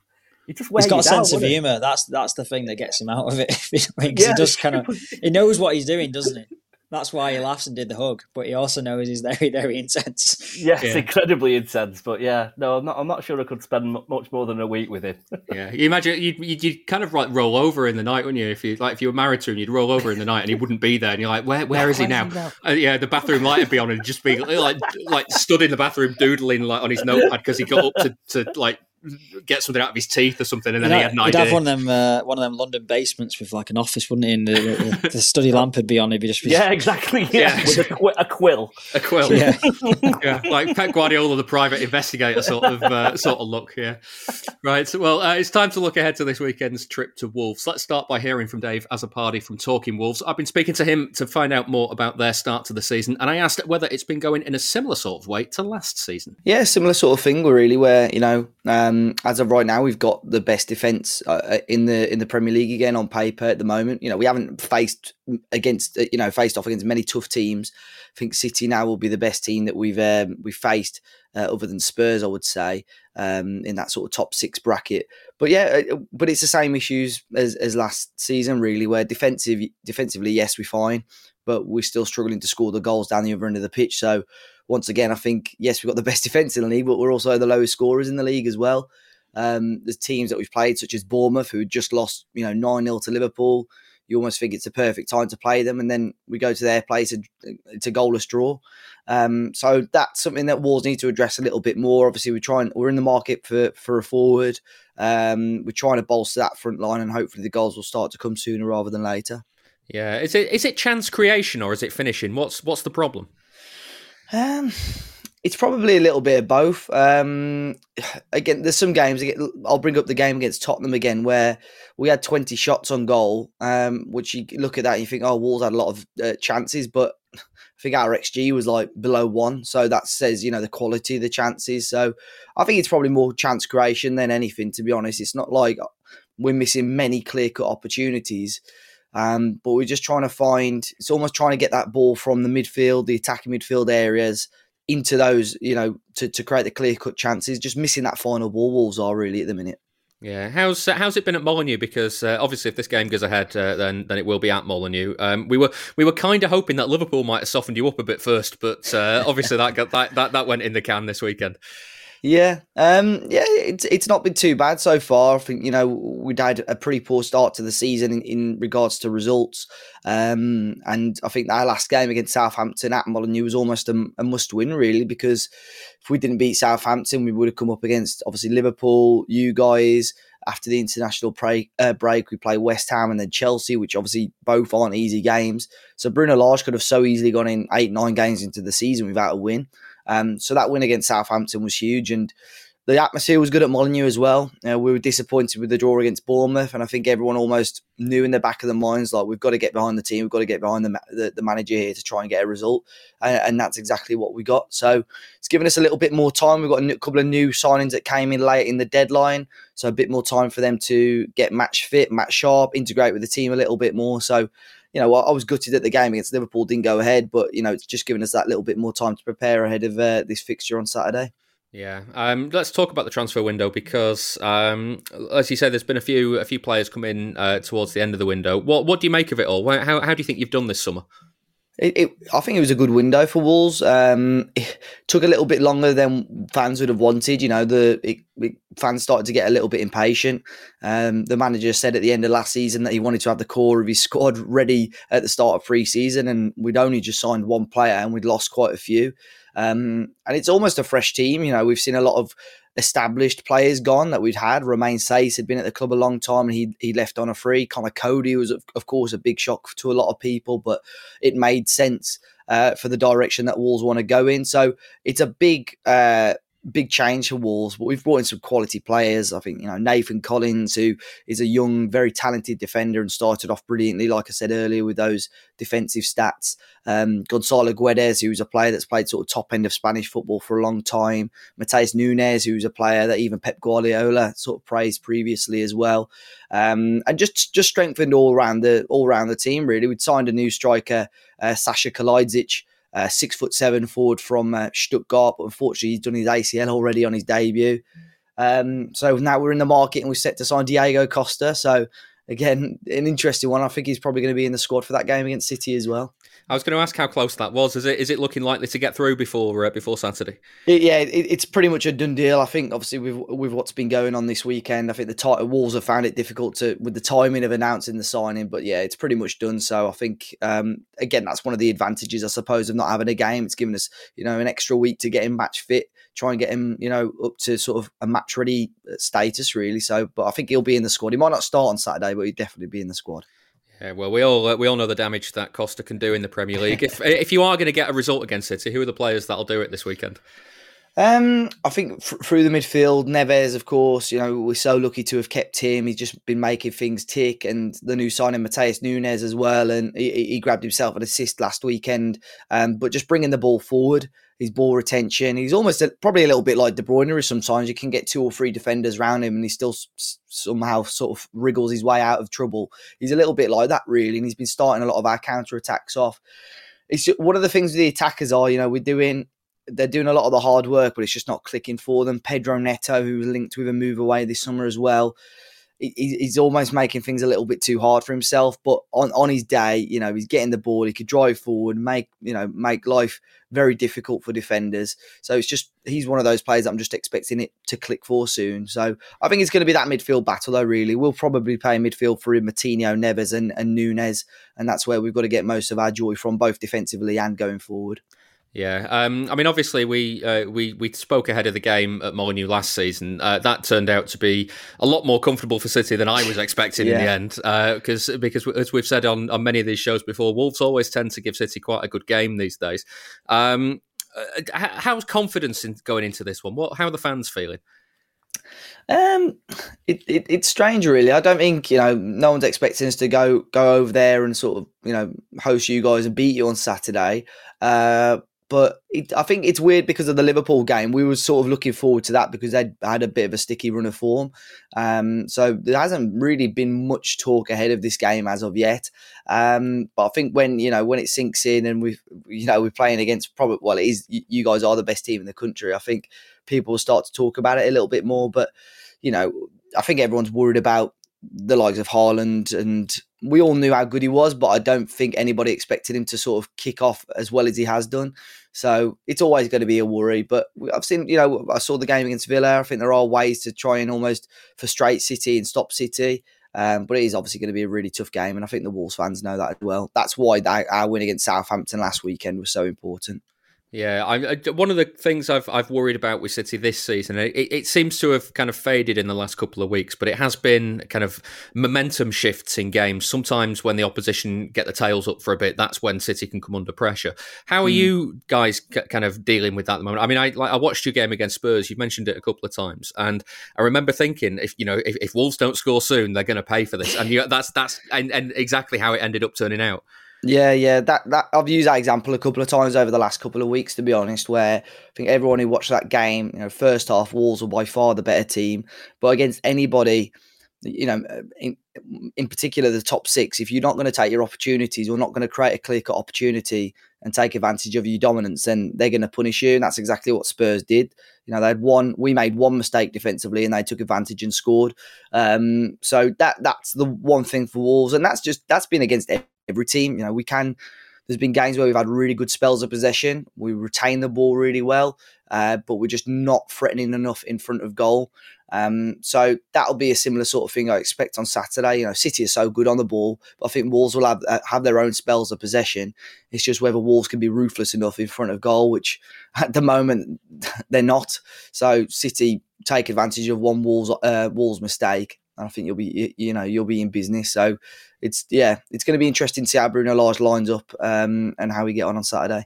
he's got a sense down, of humour. That's that's the thing that gets him out of it. [LAUGHS] Yeah. he just kind of he knows what he's doing, doesn't he? That's why he laughs and did the hug. But he also knows he's [LAUGHS] very very intense. Yes, yeah. incredibly intense. But yeah, no, I'm not. I'm not sure I could spend much more than a week with him. [LAUGHS] yeah, you imagine you'd, you'd, kind of like roll over in the night, wouldn't you? If you like, if you were married to him, you'd roll over in the night and he wouldn't be there, and you're like, where where is he now? He now? Uh, yeah, the bathroom light would be on, and just be like like stood in the bathroom doodling like on his notepad because he got up to to like get something out of his teeth or something, and then he had an he'd idea. have one of them, uh, one of them London basements with like an office, wouldn't he? And the, the, [LAUGHS] the study lamp would be on. He'd be just be... yeah, exactly. Yeah, yeah. with a, qu- a, quill, a quill. Yeah. [LAUGHS] yeah, like Pep Guardiola, the private investigator sort of uh, sort of look. Yeah, right. Well, uh, it's time to look ahead to this weekend's trip to Wolves. Let's start by hearing from Dave Azzopardi from Talking Wolves. I've been speaking to him to find out more about their start to the season, and I asked whether it's been going in a similar sort of way to last season. Yeah, similar sort of thing. Really, where you know, um, as of right now we've got the best defense uh, uh, in the in the Premier League again on paper at the moment. You know, we haven't faced against uh, you know faced off against many tough teams. I think City now will be the best team that we've um, we've faced uh, other than Spurs, I would say, um, in that sort of top six bracket. But yeah, uh, but it's the same issues as, as last season, really, where defensive defensively, yes, we're fine, but we're still struggling to score the goals down the other end of the pitch. So once again, I think yes, we've got the best [LAUGHS] defense in the league, but we're also the lowest scorers in the league as well. Um, the teams that we've played, such as Bournemouth, who just lost, you know, 9 0 to Liverpool, you almost think it's a perfect time to play them, and then we go to their place and it's a goalless draw. Um, so that's something that Wolves need to address a little bit more. Obviously, we're trying we're in the market for for a forward. Um, we're trying to bolster that front line, and hopefully the goals will start to come sooner rather than later. Yeah, is it is it chance creation or is it finishing? What's what's the problem? Um, it's probably a little bit of both. Um, again, there's some games. I'll bring up the game against Tottenham again, where we had 20 shots on goal. Um, which you look at that and you think, oh, Wolves had a lot of uh, chances, but I think our XG was like below one, so that says you know the quality of the chances. So I think it's probably more chance creation than anything. To be honest, it's not like we're missing many clear cut opportunities. Um, but we're just trying to find. It's almost trying to get that ball from the midfield, the attacking midfield areas, into those, you know, to, to create the clear cut chances. Just missing that final ball. Wolves are really at the minute. Yeah, how's uh, how's it been at Molineux? Because uh, obviously, if this game goes ahead, uh, then then it will be at Molineux. Um, we were we were kind of hoping that Liverpool might have softened you up a bit first, but uh, obviously that got that, that that went in the can this weekend. Yeah, um, yeah, it's it's not been too bad so far. I think you know we'd had a pretty poor start to the season in, in regards to results, um, and I think our last game against Southampton at Molineux was almost a, a must win really because if we didn't beat Southampton, we would have come up against obviously Liverpool, you guys. After the international break, uh, break, we play West Ham and then Chelsea, which obviously both aren't easy games. So Bruno Lage could have so easily gone in eight, nine games into the season without a win. Um, so that win against Southampton was huge, and the atmosphere was good at Molineux as well. Uh, we were disappointed with the draw against Bournemouth, and I think everyone almost knew in the back of their minds like we've got to get behind the team, we've got to get behind the the, the manager here to try and get a result, and, and, that's exactly what we got. So it's given us a little bit more time. We've got a couple of new signings that came in late in the deadline, so a bit more time for them to get match fit, match sharp, integrate with the team a little bit more. So you know, I was gutted that the game against Liverpool didn't go ahead, but you know, it's just given us that little bit more time to prepare ahead of uh, this fixture on Saturday. Yeah, um, let's talk about the transfer window because, um, as you said, there's been a few a few players come in uh, towards the end of the window. What what do you make of it all? How how do you think you've done this summer? It, it, I think it was a good window for Wolves. Um, it took a little bit longer than fans would have wanted. You know, the it, fans started to get a little bit impatient. Um, the manager said at the end of last season that he wanted to have the core of his squad [LAUGHS] ready at the start of pre-season, and we'd only just signed one player and we'd lost quite a few. Um, and it's almost a fresh team. You know, we've seen a lot of established players gone that we'd had. Romain Saïss had been at the club a long time and he he left on a free. Conor Coady was, of, of course, a big shock to a lot of people, but it made sense uh, for the direction that Wolves want to go in. So it's a big uh, big change for Wolves, but we've brought in some quality players. I think, you know, Nathan Collins, who is a young, very talented defender and started off brilliantly, like I said earlier, with those defensive stats. Um, Gonzalo Guedes, who's a player that's played sort of top end of Spanish football for a long time. Matheus Nunes, who's a player that even Pep Guardiola sort of praised previously as well. Um, and just just strengthened all around the all around the team, really. We'd signed a new striker, uh, Sasha Kalajdzic, uh, six foot seven forward from uh, Stuttgart, but unfortunately he's done his ACL already on his debut. Um, so now we're in the market and we're set to sign Diego Costa. So again, an interesting one. I think he's probably going to be in the squad for that game against City as well. I was going to ask how close that was. Is it is it looking likely to get through before uh, before Saturday? It, yeah, it, it's pretty much a done deal. I think obviously with with what's been going on this weekend, I think the title Wolves have found it difficult to with the timing of announcing the signing. But yeah, it's pretty much done. So I think um, again that's one of the advantages, I suppose, of not having a game. It's given us you know an extra week to get him match fit, try and get him you know up to sort of a match ready uh, status really. So, but I think he'll be in the squad. He might not start on Saturday, but he'll definitely be in the squad. Yeah, well, we all uh, we all know the damage that Costa can do in the Premier League. [LAUGHS] if if you are going to get a result against City, who are the players that'll do it this weekend? Um, I think f- through the midfield, Neves, of course. You know, we're so lucky to have kept him. He's just been making things tick, and the new signing Matheus Nunes as well, and he, he grabbed himself an assist last weekend. Um, but just bringing the ball forward, his ball retention. He's almost a, probably a little bit like De Bruyne is sometimes. You can get two or three defenders around him and he still s- somehow sort of wriggles his way out of trouble. He's a little bit like that, really. And he's been starting a lot of our counter attacks off. It's one of the things with the attackers are, you know, we're doing they're doing a lot of the hard work, but it's just not clicking for them. Pedro Neto, who was linked with a move away this summer as well. he's almost making things a little bit too hard for himself. But on, on his day, you know, he's getting the ball. He could drive forward, make you know, make life very difficult for defenders. So it's just he's one of those players I'm just expecting it to click for soon. So I think it's going to be that midfield battle, though. Really, we'll probably play midfield for Moutinho, Neves, and, and Nunes, and that's where we've got to get most of our joy from, both defensively and going forward. Yeah, um, I mean, obviously, we uh, we we spoke ahead of the game at Molineux last season. Uh, that turned out to be a lot more comfortable for City than I was expecting yeah. in the end. Because uh, because as we've said on, on many of these shows before, Wolves always tend to give City quite a good game these days. Um, uh, how's confidence in going into this one? What how are the fans feeling? Um, it, it, it's strange, really. I don't think you know. No one's expecting us to go go over there and sort of you know host you guys and beat you on Saturday. Uh, but it, I think it's weird because of the Liverpool game. We were sort of looking forward to that because they had a bit of a sticky run of form. Um, so there hasn't really been much talk ahead of this game as of yet. Um, but I think when you know when it sinks in and we you know we're playing against probably well it is you guys are the best team in the country. I think people will start to talk about it a little bit more. But you know I think everyone's worried about the likes of Haaland and we all knew how good he was, but I don't think anybody expected him to sort of kick off as well as he has done. So it's always going to be a worry. But I've seen, you know, I saw the game against Villa. I think there are ways to try and almost frustrate City and stop City. Um, but it is obviously going to be a really tough game, and I think the Wolves fans know that as well. That's why our win against Southampton last weekend was so important. Yeah, I, I, one of the things I've I've worried about with City this season, it, it, seems to have kind of faded in the last couple of weeks, but it has been kind of momentum shifts in games. Sometimes when the opposition get the tails up for a bit, that's when City can come under pressure. How are mm. you guys kind of dealing with that at the moment? I mean, I like, I watched your game against Spurs. You've mentioned it a couple of times, and I remember thinking, if you know, if, if Wolves don't score soon, they're going to pay for this, and you, that's that's and, and exactly how it ended up turning out. Yeah, yeah. That that I've used that example a couple of times over the last couple of weeks, to be honest. Where I think everyone who watched that game, you know, first half, Wolves were by far the better team, but against anybody, you know, in, in particular the top six, if you're not going to take your opportunities or not going to create a clear cut opportunity and take advantage of your dominance, then they're going to punish you, and that's exactly what Spurs did. You know, they had one, we made one mistake defensively, and they took advantage and scored. Um, so that that's the one thing for Wolves, and that's just that's been against every team. You know, we can. There's been games where we've had really good spells of possession. We retain the ball really well, uh, but we're just not threatening enough in front of goal. Um, so that'll be a similar sort of thing I expect on Saturday. You know, City are so good on the ball, but I think Wolves will have uh, have their own spells of possession. It's just whether Wolves can be ruthless enough in front of goal, which [LAUGHS] at the moment [LAUGHS] they're not. So City take advantage of one Wolves uh, Wolves mistake I think you'll be you know you'll be in business. So it's yeah, it's going to be interesting to see how Bruno Lage lines up um, and how we get on on Saturday.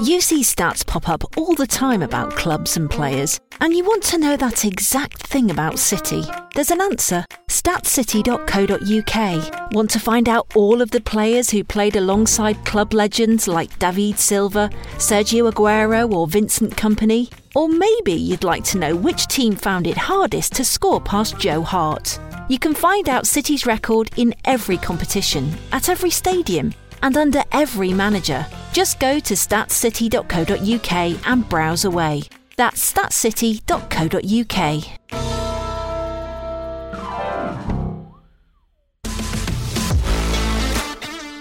You see stats pop up all the time about clubs and players, and you want to know that exact thing about City. There's an answer statscity.co.uk. Want to find out all of the players who played alongside club legends like David Silva, Sergio Aguero, or Vincent Kompany? Or maybe you'd like to know which team found it hardest to score past Joe Hart. You can find out City's record in every competition, at every stadium, and under every manager. Just go to statscity.co.uk and browse away. That's statscity.co.uk.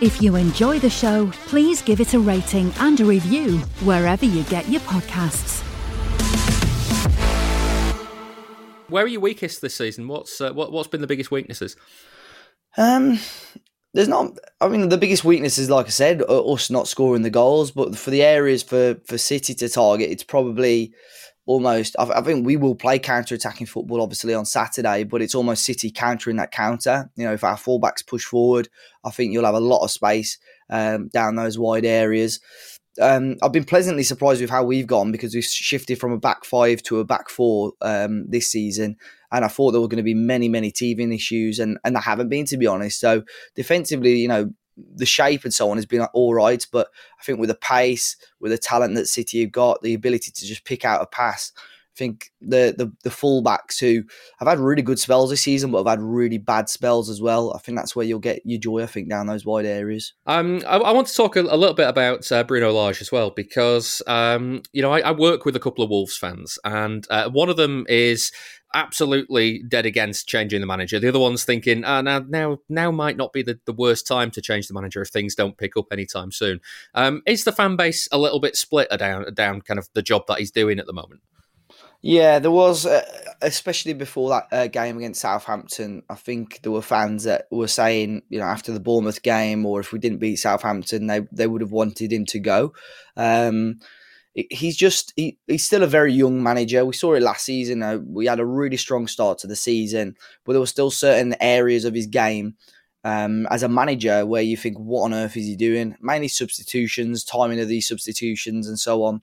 If you enjoy the show, please give it a rating and a review wherever you get your podcasts. Where are you weakest this season? What's uh, what, what's been the biggest weaknesses? Um, there's not. I mean, the biggest weakness is, like I said, us not scoring the goals. But for the areas for for City to target, it's probably almost. I, I think we will play counter attacking football, obviously on Saturday, but it's almost City countering that counter. You know, if our fullbacks push forward, I think you'll have a lot of space um, down those wide areas. Um, I've been pleasantly surprised with how we've gone because we've shifted from a back five to a back four um, this season. And I thought there were going to be many, many teething issues, and, and there haven't been, to be honest. So defensively, you know, the shape and so on has been all right. But I think with the pace, with the talent that City have got, the ability to just pick out a pass, think the, the the fullbacks who have had really good spells this season, but have had really bad spells as well. I think that's where you'll get your joy. I think down those wide areas. Um, I, I want to talk a, a, little bit about uh, Bruno Lage as well because um, you know I, I, work with a couple of Wolves fans, and uh, one of them is absolutely dead against changing the manager. The other one's thinking, ah, now now now might not be the, the worst time to change the manager if things don't pick up anytime soon. Um, is the fan base a little bit split down down kind of the job that he's doing at the moment? Yeah, there was, uh, especially before that uh, game against Southampton. I think there were fans that were saying, you know, after the Bournemouth game, or if we didn't beat Southampton, they they would have wanted him to go. Um, he's just he, he's still a very young manager. We saw it last season. Uh, we had a really strong start to the season, but there were still certain areas of his game um, as a manager where you think, what on earth is he doing? Mainly substitutions, timing of these substitutions, and so on.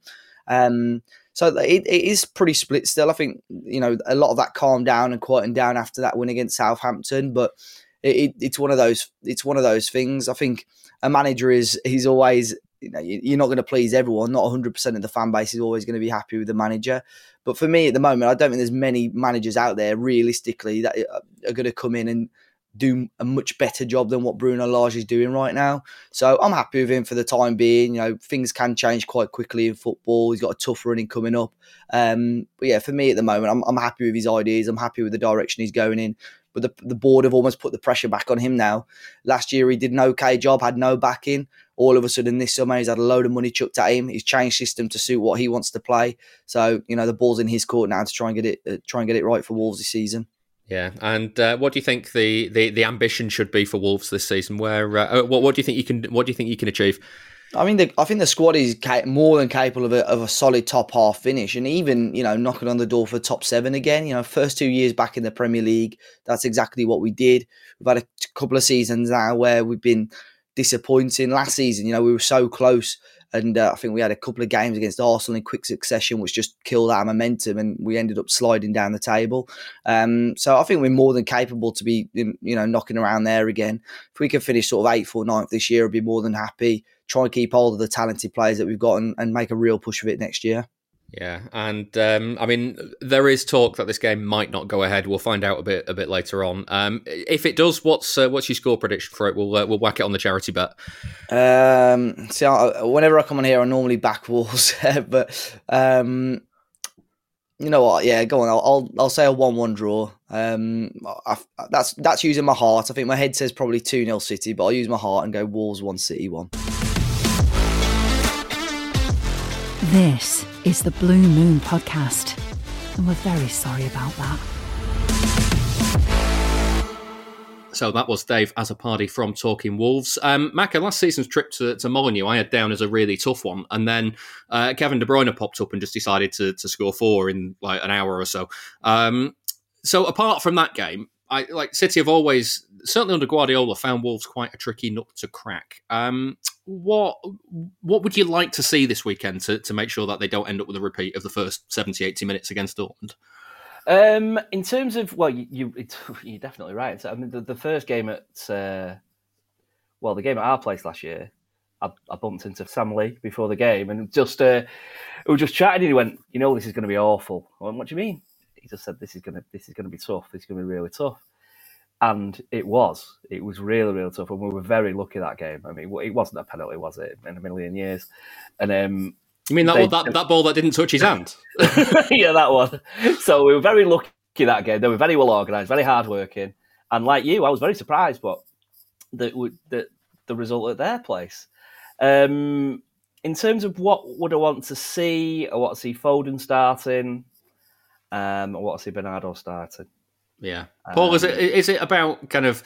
Um, so it, it is pretty split still. I think you know a lot of that calmed down and quietened down after that win against Southampton, but it, it, it's one of those it's one of those things. I think a manager is he's always you know you're not going to please everyone. Not 100 percent of the fan base is always going to be happy with the manager. But for me at the moment, I don't think there's many managers out there realistically that uh, are going to come in and do a much better job than what Bruno Lage is doing right now. So I'm happy with him for the time being. You know, things can change quite quickly in football. He's got a tough running coming up. Um, but yeah, for me at the moment, I'm, I'm happy with his ideas. I'm happy with the direction he's going in. But the, the board have almost put the pressure back on him now. Last year, he did an okay job, had no backing. All of a sudden, this summer, he's had a load of money chucked at him. He's changed system to suit what he wants to play. So, you know, the ball's in his court now to try and get it, uh, try and get it right for Wolves this season. Yeah, and uh, what do you think the, the, the ambition should be for Wolves this season? Where uh, uh what what do you think you can what do you think you can achieve? I mean, the, I think the squad is more than capable of a, of a solid top half finish, and even you know knocking on the door for top seven again. You know, first two years back in the Premier League, that's exactly what we did. We've had a couple of seasons now where we've been disappointing. Last season, you know, we were so close and uh, I think we had a couple of games against Arsenal in quick succession, which just killed our momentum, and we ended up sliding down the table. Um, so I think we're more than capable to be, you know, knocking around there again. If we can finish sort of eighth or ninth this year, I'd be more than happy. Try and keep hold of the talented players that we've got and, and make a real push of it next year. Yeah, and um, I mean, there is talk that this game might not go ahead. We'll find out a bit a bit later on. Um, if it does, what's uh, what's your score prediction for it? We'll uh, we'll whack it on the charity bet. Um, see, I, whenever I come on here, I normally back [LAUGHS] Wolves, but um, you know what? Yeah, go on. I'll I'll, I'll say a one-one draw. Um, I, that's that's using my heart. I think my head says probably two 0 City, but I'll use my heart and go Wolves one, City one. This is the Blue Moon Podcast, and we're very sorry about that. So that was Dave Azzopardi from Talking Wolves. Um, Macca, last season's trip to, to Molineux, I had down as a really tough one. And then uh, Kevin De Bruyne popped up and just decided to, to score four in like an hour or so. Um, so apart from that game, I like City have always, certainly under Guardiola, found Wolves quite a tricky nut to crack. Um, what what would you like to see this weekend to, to make sure that they don't end up with a repeat of the first 70, 80 minutes against Dortmund? Um, in terms of well, you, you are [LAUGHS] definitely right. I mean, the, the first game at uh, well, the game at our place last year, I, I, bumped into Sam Lee before the game, and just uh, we were just chatting, and he went, "You know, this is going to be awful." I went, "What do you mean?" He just said, "This is going to this is to be tough. This is going to be really tough." and it was. It was really, really tough, and we were very lucky that game. I mean, it wasn't a penalty, was it, in a million years? And um, you mean that they, that, that ball that didn't touch his [LAUGHS] hand? yeah, that one. So we were very lucky that game. They were very well organised, very hard working, and like you, I was very surprised, but the the, the result at their place. Um, in terms of what would I want to see, I want to see Foden starting. Um, I see Bernardo starting. Yeah, Paul, um, is it is it about kind of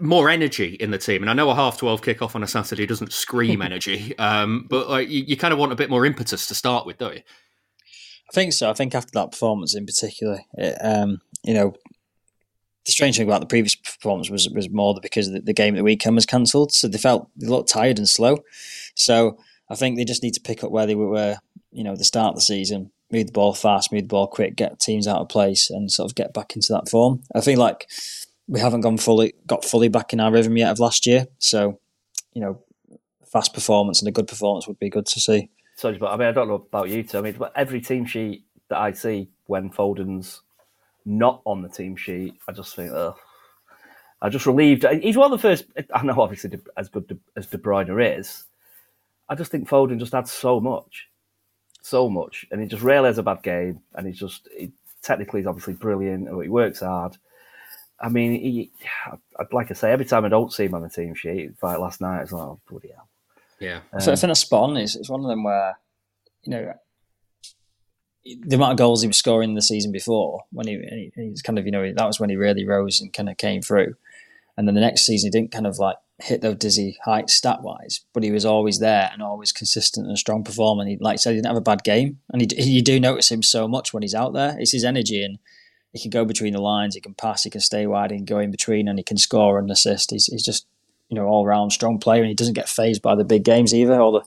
more energy in the team? And I know a half twelve kickoff on a Saturday doesn't scream [LAUGHS] energy, um, but like you, you, kind of want a bit more impetus to start with, don't you? I think so. I think after that performance in particular, it, um, you know, the strange thing about the previous performance was was more because the, the game at the weekend was cancelled, so they felt they looked tired and slow. So I think they just need to pick up where they were, you know, the start of the season move the ball fast, move the ball quick, get teams out of place, and sort of get back into that form. I feel like we haven't gone fully got fully back in our rhythm yet of last year. So, you know, fast performance and a good performance would be good to see. Sorry, but I mean, I don't know about you two. I mean, every team sheet that I see when Foden's not on the team sheet, I just think, oh, I just relieved. He's one of the first. I know, obviously, as good as De Bruyne is, I just think Foden just adds so much, so much, and he just rarely has a bad game, and he's just he, technically he's obviously brilliant, or he works hard. I mean, he, I'd like to say every time I don't see him on the team sheet, like last night, it's like, oh bloody hell. Yeah, um, so I think a spawn is it's one of them where you know the amount of goals he was scoring the season before when he, he's kind of you know that was when he really rose and kind of came through and then the next season he didn't kind of like hit those dizzy heights stat wise but he was always there and always consistent and a strong performer and he like I said he didn't have a bad game and he, you do notice him so much when he's out there it's his energy and he can go between the lines he can pass he can stay wide he can go in between and he can score and assist he's, he's just you know all round strong player and he doesn't get phased by the big games either or the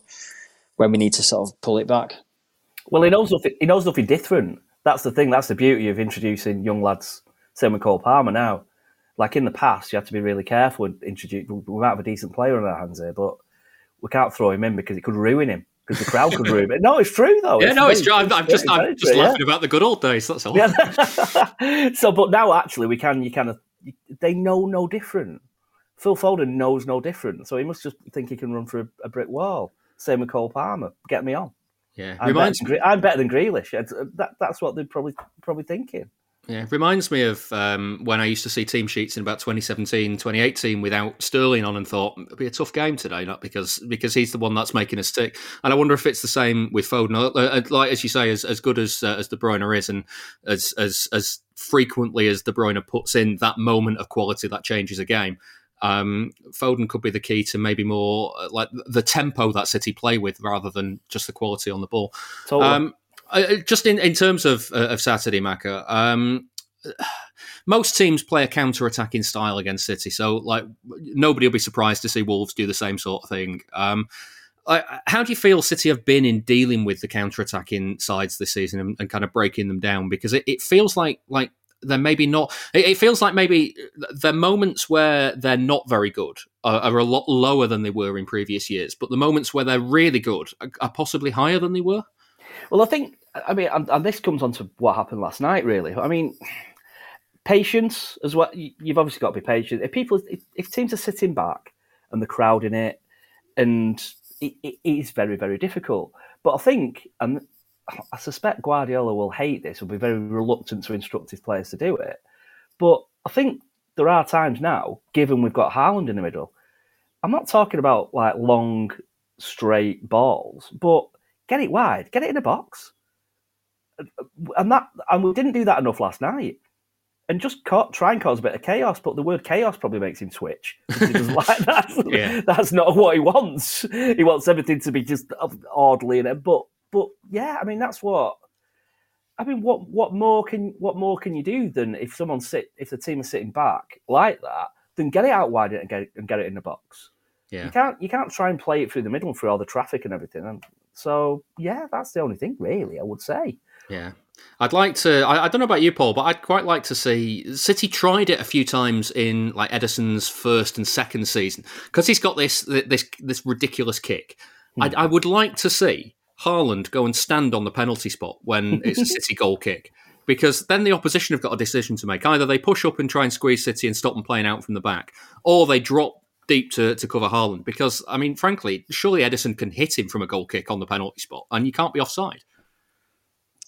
when we need to sort of pull it back well, he knows nothing. He knows nothing different. That's the thing. That's the beauty of introducing young lads. Same with Cole Palmer now. Like in the past, you have to be really careful. With introduce. We might have a decent player on our hands here, but we can't throw him in because it could ruin him. Because the crowd could ruin it. No, it's true though. Yeah, it's no, it's true. I'm, I'm just, I'm just laughing yeah. about the good old days. That's all. Yeah. [LAUGHS] so, but now actually, we can. You kind of. They know no different. Phil Foden knows no different, so he must just think he can run through a, brick wall. Same with Cole Palmer. Get me on. Yeah, I'm better than, I'm better than Grealish. Uh, that, that's what they're probably probably thinking. Yeah, reminds me of um, when I used to see team sheets in about 2017, 2018 without Sterling on and thought it'll be a tough game today, not because because he's the one that's making us tick. And I wonder if it's the same with Foden. Uh, uh, like as you say, as, as good as uh, as De Bruyne is, and as as as frequently as De Bruyne puts in that moment of quality that changes a game um, Foden could be the key to maybe more uh, like the tempo that City play with rather than just the quality on the ball. Totally. Um, just in, in terms of uh, of Saturday, Macca, um, most teams play a counter attacking style against City, so like nobody will be surprised to see Wolves do the same sort of thing. Um, how do you feel City have been in dealing with the counter attacking sides this season and, and, kind of breaking them down? Because it, it feels like like they're maybe not. It, feels like maybe the moments where they're not very good are, are, a lot lower than they were in previous years, but the moments where they're really good are, are possibly higher than they were. Well, I think, I mean, and, and, this comes on to what happened last night, really. I mean, patience as well. You've obviously got to be patient. If people, if, if teams are sitting back and the crowd in it, and it, it is very, very difficult. But I think, and I suspect Guardiola will hate this, will be very reluctant to instruct his players to do it. But I think there are times now, given we've got Haaland in the middle, I'm not talking about like long, straight balls, but get it wide, get it in a box. And that and we didn't do that enough last night. And just try and cause a bit of chaos, but the word chaos probably makes him switch. He doesn't like [LAUGHS] that. Yeah. That's not what he wants. He wants everything to be just orderly and but but yeah, I mean that's what. I mean, what what more can what more can you do than if someone sit if the team is sitting back like that, then get it out wide and get it, and get it in the box. Yeah. You can't you can't try and play it through the middle and through all the traffic and everything. And so yeah, that's the only thing really I would say. Yeah. I'd like to. I, I, don't know about you, Paul, but I'd quite like to see City tried it a few times in like Ederson's first and second season because he's got this this this ridiculous kick. Hmm. I, I would like to see Haaland go and stand on the penalty spot when [LAUGHS] it's a City goal kick. Because then the opposition have got a decision to make. Either they push up and try and squeeze City and stop them playing out from the back, or they drop deep to, to cover Haaland. Because, I mean, frankly, surely Edison can hit him from a goal kick on the penalty spot, and you can't be offside.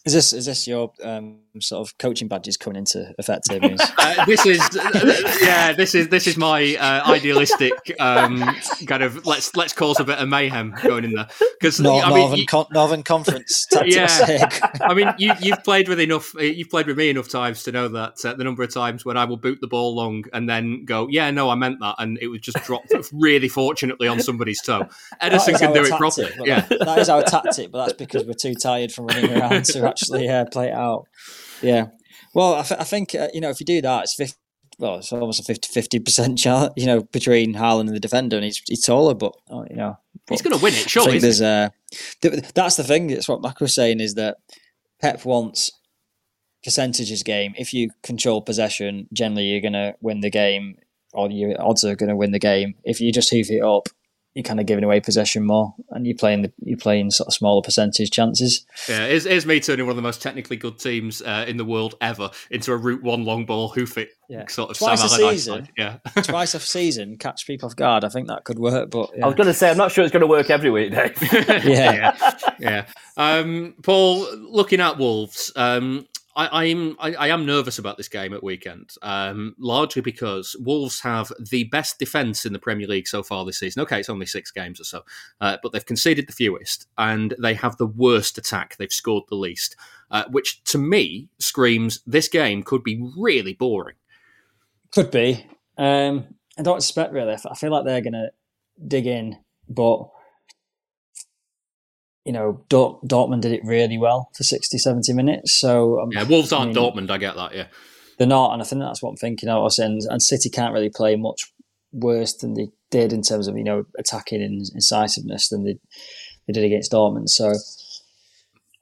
Is this is this your um, sort of coaching badges coming into effect here? [LAUGHS] uh, this is uh, yeah, this is this is my uh, idealistic um, kind of let's let's cause a bit of mayhem going in there because Nor- I mean, Northern, you, Con- Northern Conference. [LAUGHS] yeah, I mean you you've played with enough you've played with me enough times to know that uh, the number of times when I will boot the ball long and then go yeah no I meant that and it was just dropped really fortunately on somebody's toe. Ederson can do it properly. Yeah, that is our tactic, but that's because we're too tired from running around to actually uh, play it out. Yeah. Well, I, th- I think uh, you know if you do that, it's 50, well, it's almost a 50 percent chance, you know, between Haaland and the defender, and he's he's taller, but uh, you know, he's going to win it. Sure, there's th- that's the thing. That's what Mac was saying is that Pep wants percentages game. If you control possession, generally you're going to win the game, or your odds are going to win the game. If you just hoof it up, you're kind of giving away possession more, and you're playing the, you're playing sort of smaller percentage chances. Yeah, here's, here's me turning one of the most technically good teams uh, in the world ever into a route one long ball hoof it yeah. sort of twice a season. Yeah, [LAUGHS] twice a season, catch people off guard. I think that could work. But yeah. I was going to say, I'm not sure it's going to work every week, Dave. [LAUGHS] yeah, yeah. [LAUGHS] yeah. Um, Paul, looking at Wolves, um, I, am I, I, am nervous about this game at weekend, um, largely because Wolves have the best defence in the Premier League so far this season. Okay, it's only six games or so, uh, but they've conceded the fewest, and they have the worst attack. They've scored the least, uh, which to me screams this game could be really boring. Could be. Um, I don't expect really. I feel like they're going to dig in, but you know, Dort- Dortmund did it really well for 60, 70 minutes. So um, yeah, Wolves aren't I mean, Dortmund. I get that. Yeah, they're not, and I think that's what I'm thinking. I was saying, and City can't really play much worse than they did in terms of you know attacking and incisiveness than they they did against Dortmund. So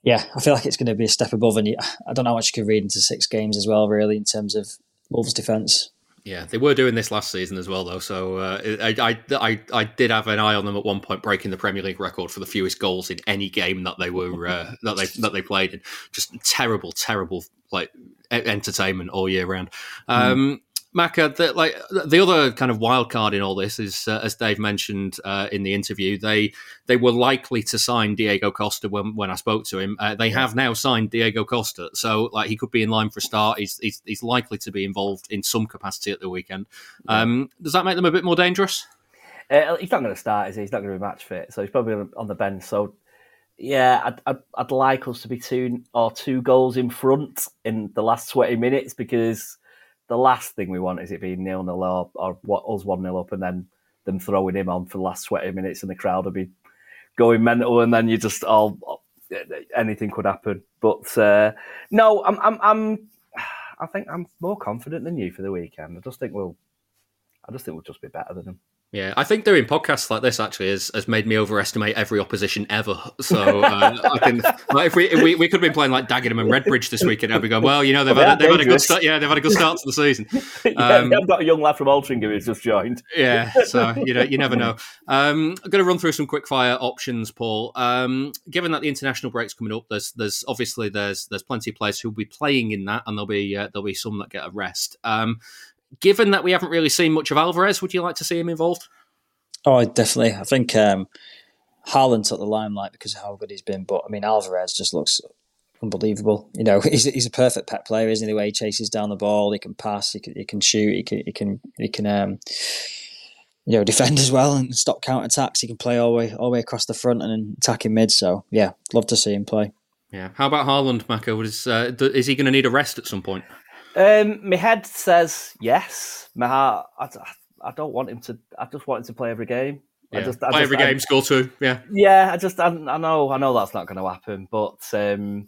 yeah, I feel like it's going to be a step above, and I don't know how much you could read into six games as well, really, in terms of Wolves' defence. Yeah, they were doing this last season as well, though. So uh, I, I, I, I, did have an eye on them at one point, breaking the Premier League record for the fewest goals in any game that they were uh, that they that they played in. Just terrible, terrible like entertainment all year round. Um, Macca, the, like the other kind of wild card in all this is, uh, as Dave mentioned uh, in the interview, they they were likely to sign Diego Costa when, when I spoke to him. Uh, they have now signed Diego Costa, so like he could be in line for a start. He's he's, he's likely to be involved in some capacity at the weekend. Um, does that make them a bit more dangerous? Uh, he's not going to start, is he? He's not going to be match fit, so he's probably on the bench. So yeah, I'd, I'd, I'd like us to be two or two goals in front in the last twenty minutes because the last thing we want is it being nil nil or, or what us one nil up and then them throwing him on for the last twenty minutes and the crowd will be going mental and then you just all anything could happen. But uh, no, I'm, I'm I'm I think I'm more confident than you for the weekend. I just think we'll I just think we'll just be better than them. Yeah, I think doing podcasts like this actually has, has made me overestimate every opposition ever. [LAUGHS] So uh, I think like if we, if we, we could have been playing like Dagenham and Redbridge this weekend, I'd be going, well, you know, they've, had, they've had a good start. Yeah, they've had a good start to the season. [LAUGHS] Um, yeah, I've got a young lad from Altrincham who's just joined. yeah, so [LAUGHS] you know, you never know. Um, I'm going to run through some quick fire options, Paul. Um, given that the international break's coming up, there's there's obviously there's there's plenty of players who'll be playing in that, and there'll be uh, there'll be some that get a rest. Given that we haven't really seen much of Alvarez, would you like to see him involved? Oh, definitely. I think um, Haaland took the limelight because of how good he's been, but I mean Alvarez just looks unbelievable. You know, [LAUGHS] he's he's a perfect Pep player, isn't he? The way he chases down the ball, he can pass, he can he can shoot, he can he can he can um, you know defend as well and stop counter attacks. He can play all the way all the way across the front and attack in mid. So yeah, love to see him play. Yeah. How about Haaland, Macca? Is uh, is he going to need a rest at some point? Um, my head says yes. My heart, I, I don't want him to. I just want him to play every game. Yeah. I just, I play just, every game, I, score two. Yeah, yeah. I just, I, I know, I know that's not going to happen. But um,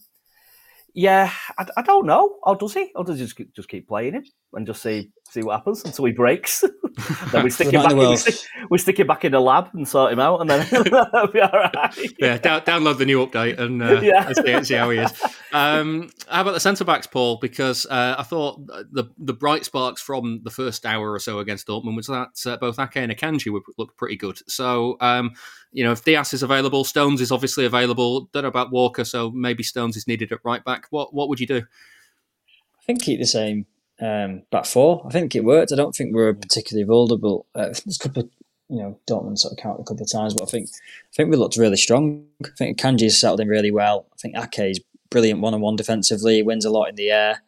yeah, I, I don't know. Or does he? Or does he just just keep playing him and just see see what happens until he breaks? [LAUGHS] then we [LAUGHS] stick him back. In, [LAUGHS] we, stick, we stick him back in the lab and sort him out, and then that'll be all right. Yeah, download the new update and uh, yeah. see, see, how he is. Um, how about the centre backs, Paul? Because uh, I thought the the bright sparks from the first hour or so against Dortmund was that uh, both Ake and Akanji would look pretty good. So. Um, you know, if Dias is available, Stones is obviously available. Don't know about Walker, so maybe Stones is needed at right back. What what would you do? I think keep the same um, back four. I think it worked. I don't think we are particularly vulnerable. Uh, there's a couple of, you know, Dortmund sort of counted a couple of times, but I think I think we looked really strong. I think Kanji's settled in really well. I think Ake's brilliant one on one defensively. He wins a lot in the air.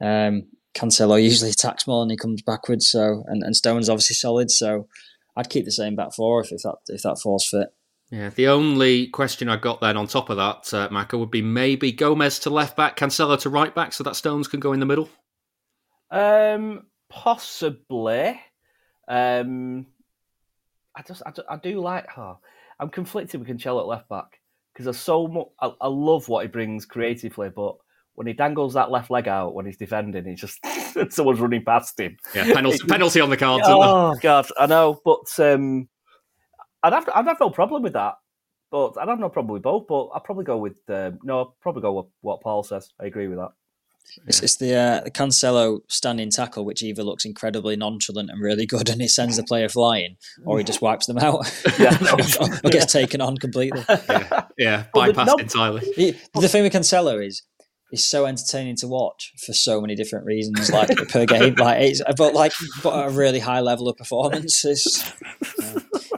Um, Cancelo usually attacks more and he comes backwards. So and, and Stone's obviously solid. So I'd keep the same back four if, if that if that falls fit. Yeah, the only question I got then on top of that, uh, Macca, would be maybe Gomez to left back, Cancelo to right back, so that Stones can go in the middle. Um, possibly. Um, I just, I, I do like her. I'm conflicted with Cancelo at left back because there's so much. I, I, love what he brings creatively, but when he dangles that left leg out when he's defending, he's just [LAUGHS] someone's running past him. Yeah, penalty, [LAUGHS] penalty on the cards. Oh god, I know, but um, I'd have, I'd have no problem with that. But I'd have no problem with both. But I'd probably go with um, no, I'd probably go with what Paul says. I agree with that. It's, it's the, uh, the Cancelo standing tackle, which either looks incredibly nonchalant and really good, and it sends the player flying, or he just wipes them out, [LAUGHS] yeah, [LAUGHS] or, or, gets taken on completely. [LAUGHS] Yeah, yeah bypassed no, entirely. He, the thing with Cancelo is he's so entertaining to watch for so many different reasons, like per game. Like, it's, but like, but a really high level of performances,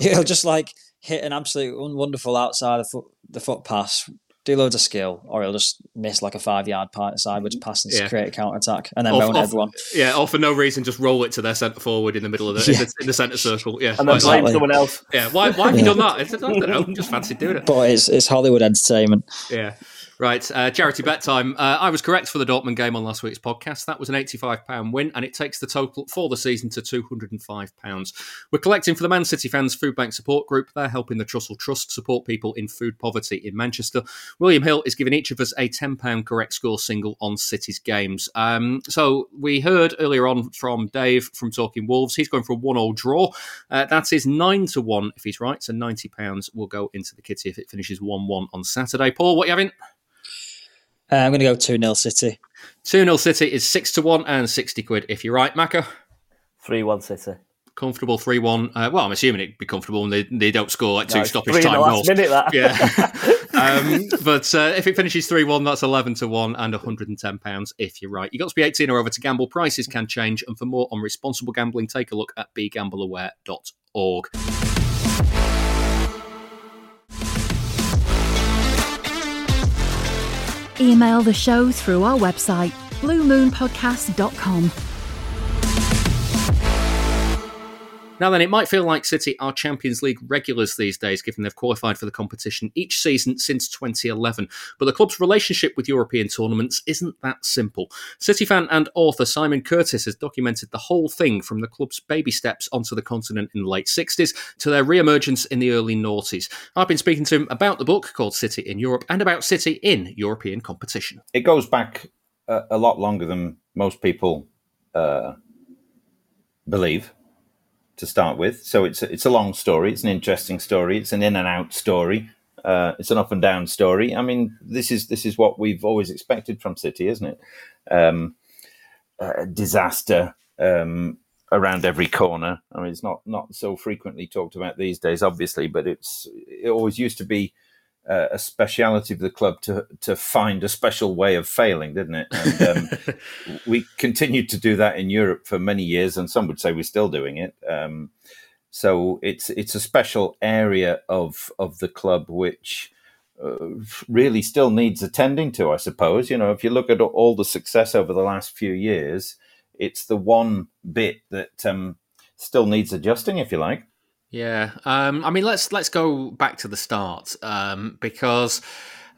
he'll just like hit an absolute wonderful outside the foot, the foot pass do loads of skill, or he'll just miss like a five yard sideways mm-hmm. pass and yeah. create a counter attack, and then off, moan off, everyone. Yeah, or for no reason, just roll it to their centre forward in the middle of the, yeah. in, the in the, centre circle. Yeah, and then blame someone else. Yeah, why, why have you done that? It's, I don't know, just fancy doing it. But it's, it's Hollywood entertainment. Yeah. Right, uh, charity bet time. Uh, I was correct for the Dortmund game on last week's podcast. That was an £85 win, and it takes the total for the season to £205. We're collecting for the Man City Fans Food Bank Support Group. They're helping the Trussell Trust support people in food poverty in Manchester. William Hill is giving each of us a £10 correct score single on City's games. Um, so we heard earlier on from Dave from Talking Wolves. He's going for a one-all draw. Uh, that is 9 to 1 if he's right, so £90 will go into the kitty if it finishes 1-1 on Saturday. Paul, what are you having? Uh, I'm going to go 2 0 City. 2 0 City is 6 to 1 and 60 quid if you're right, Macca. 3 1 City. Comfortable 3 1. Uh, well, I'm assuming it'd be comfortable and they, they don't score like two no, stoppage time goals. Minute, that. Yeah. [LAUGHS] um, but uh, if it finishes 3 1, that's 11 to 1 and £110 if you're right. You've got to be 18 or over to gamble. Prices can change. And for more on responsible gambling, take a look at begambleaware.org. Email the show through our website, bluemoonpodcast.com. Now, then, it might feel like City are Champions League regulars these days, given they've qualified for the competition each season since 2011. But the club's relationship with European tournaments isn't that simple. City fan and author Simon Curtis has documented the whole thing from the club's baby steps onto the continent in the late 60s to their re emergence in the early noughties. I've been speaking to him about the book called City in Europe and about City in European competition. It goes back a, a lot longer than most people uh, believe to start with. So it's it's a long story. It's an interesting story. It's an in and out story. Uh, it's an up and down story. I mean, this is this is what we've always expected from City, isn't it? Um, uh, disaster um, around every corner. I mean, it's not not so frequently talked about these days, obviously, but it's it always used to be uh, a speciality of the club to to find a special way of failing, didn't it? And um, [LAUGHS] we continued to do that in Europe for many years, and some would say we're still doing it. Um, so it's it's a special area of of the club which. Uh, really still needs attending to, I suppose. You know, if you look at all the success over the last few years, it's the one bit that um, still needs adjusting, if you like. Yeah, um, I mean, let's let's go back to the start um, because.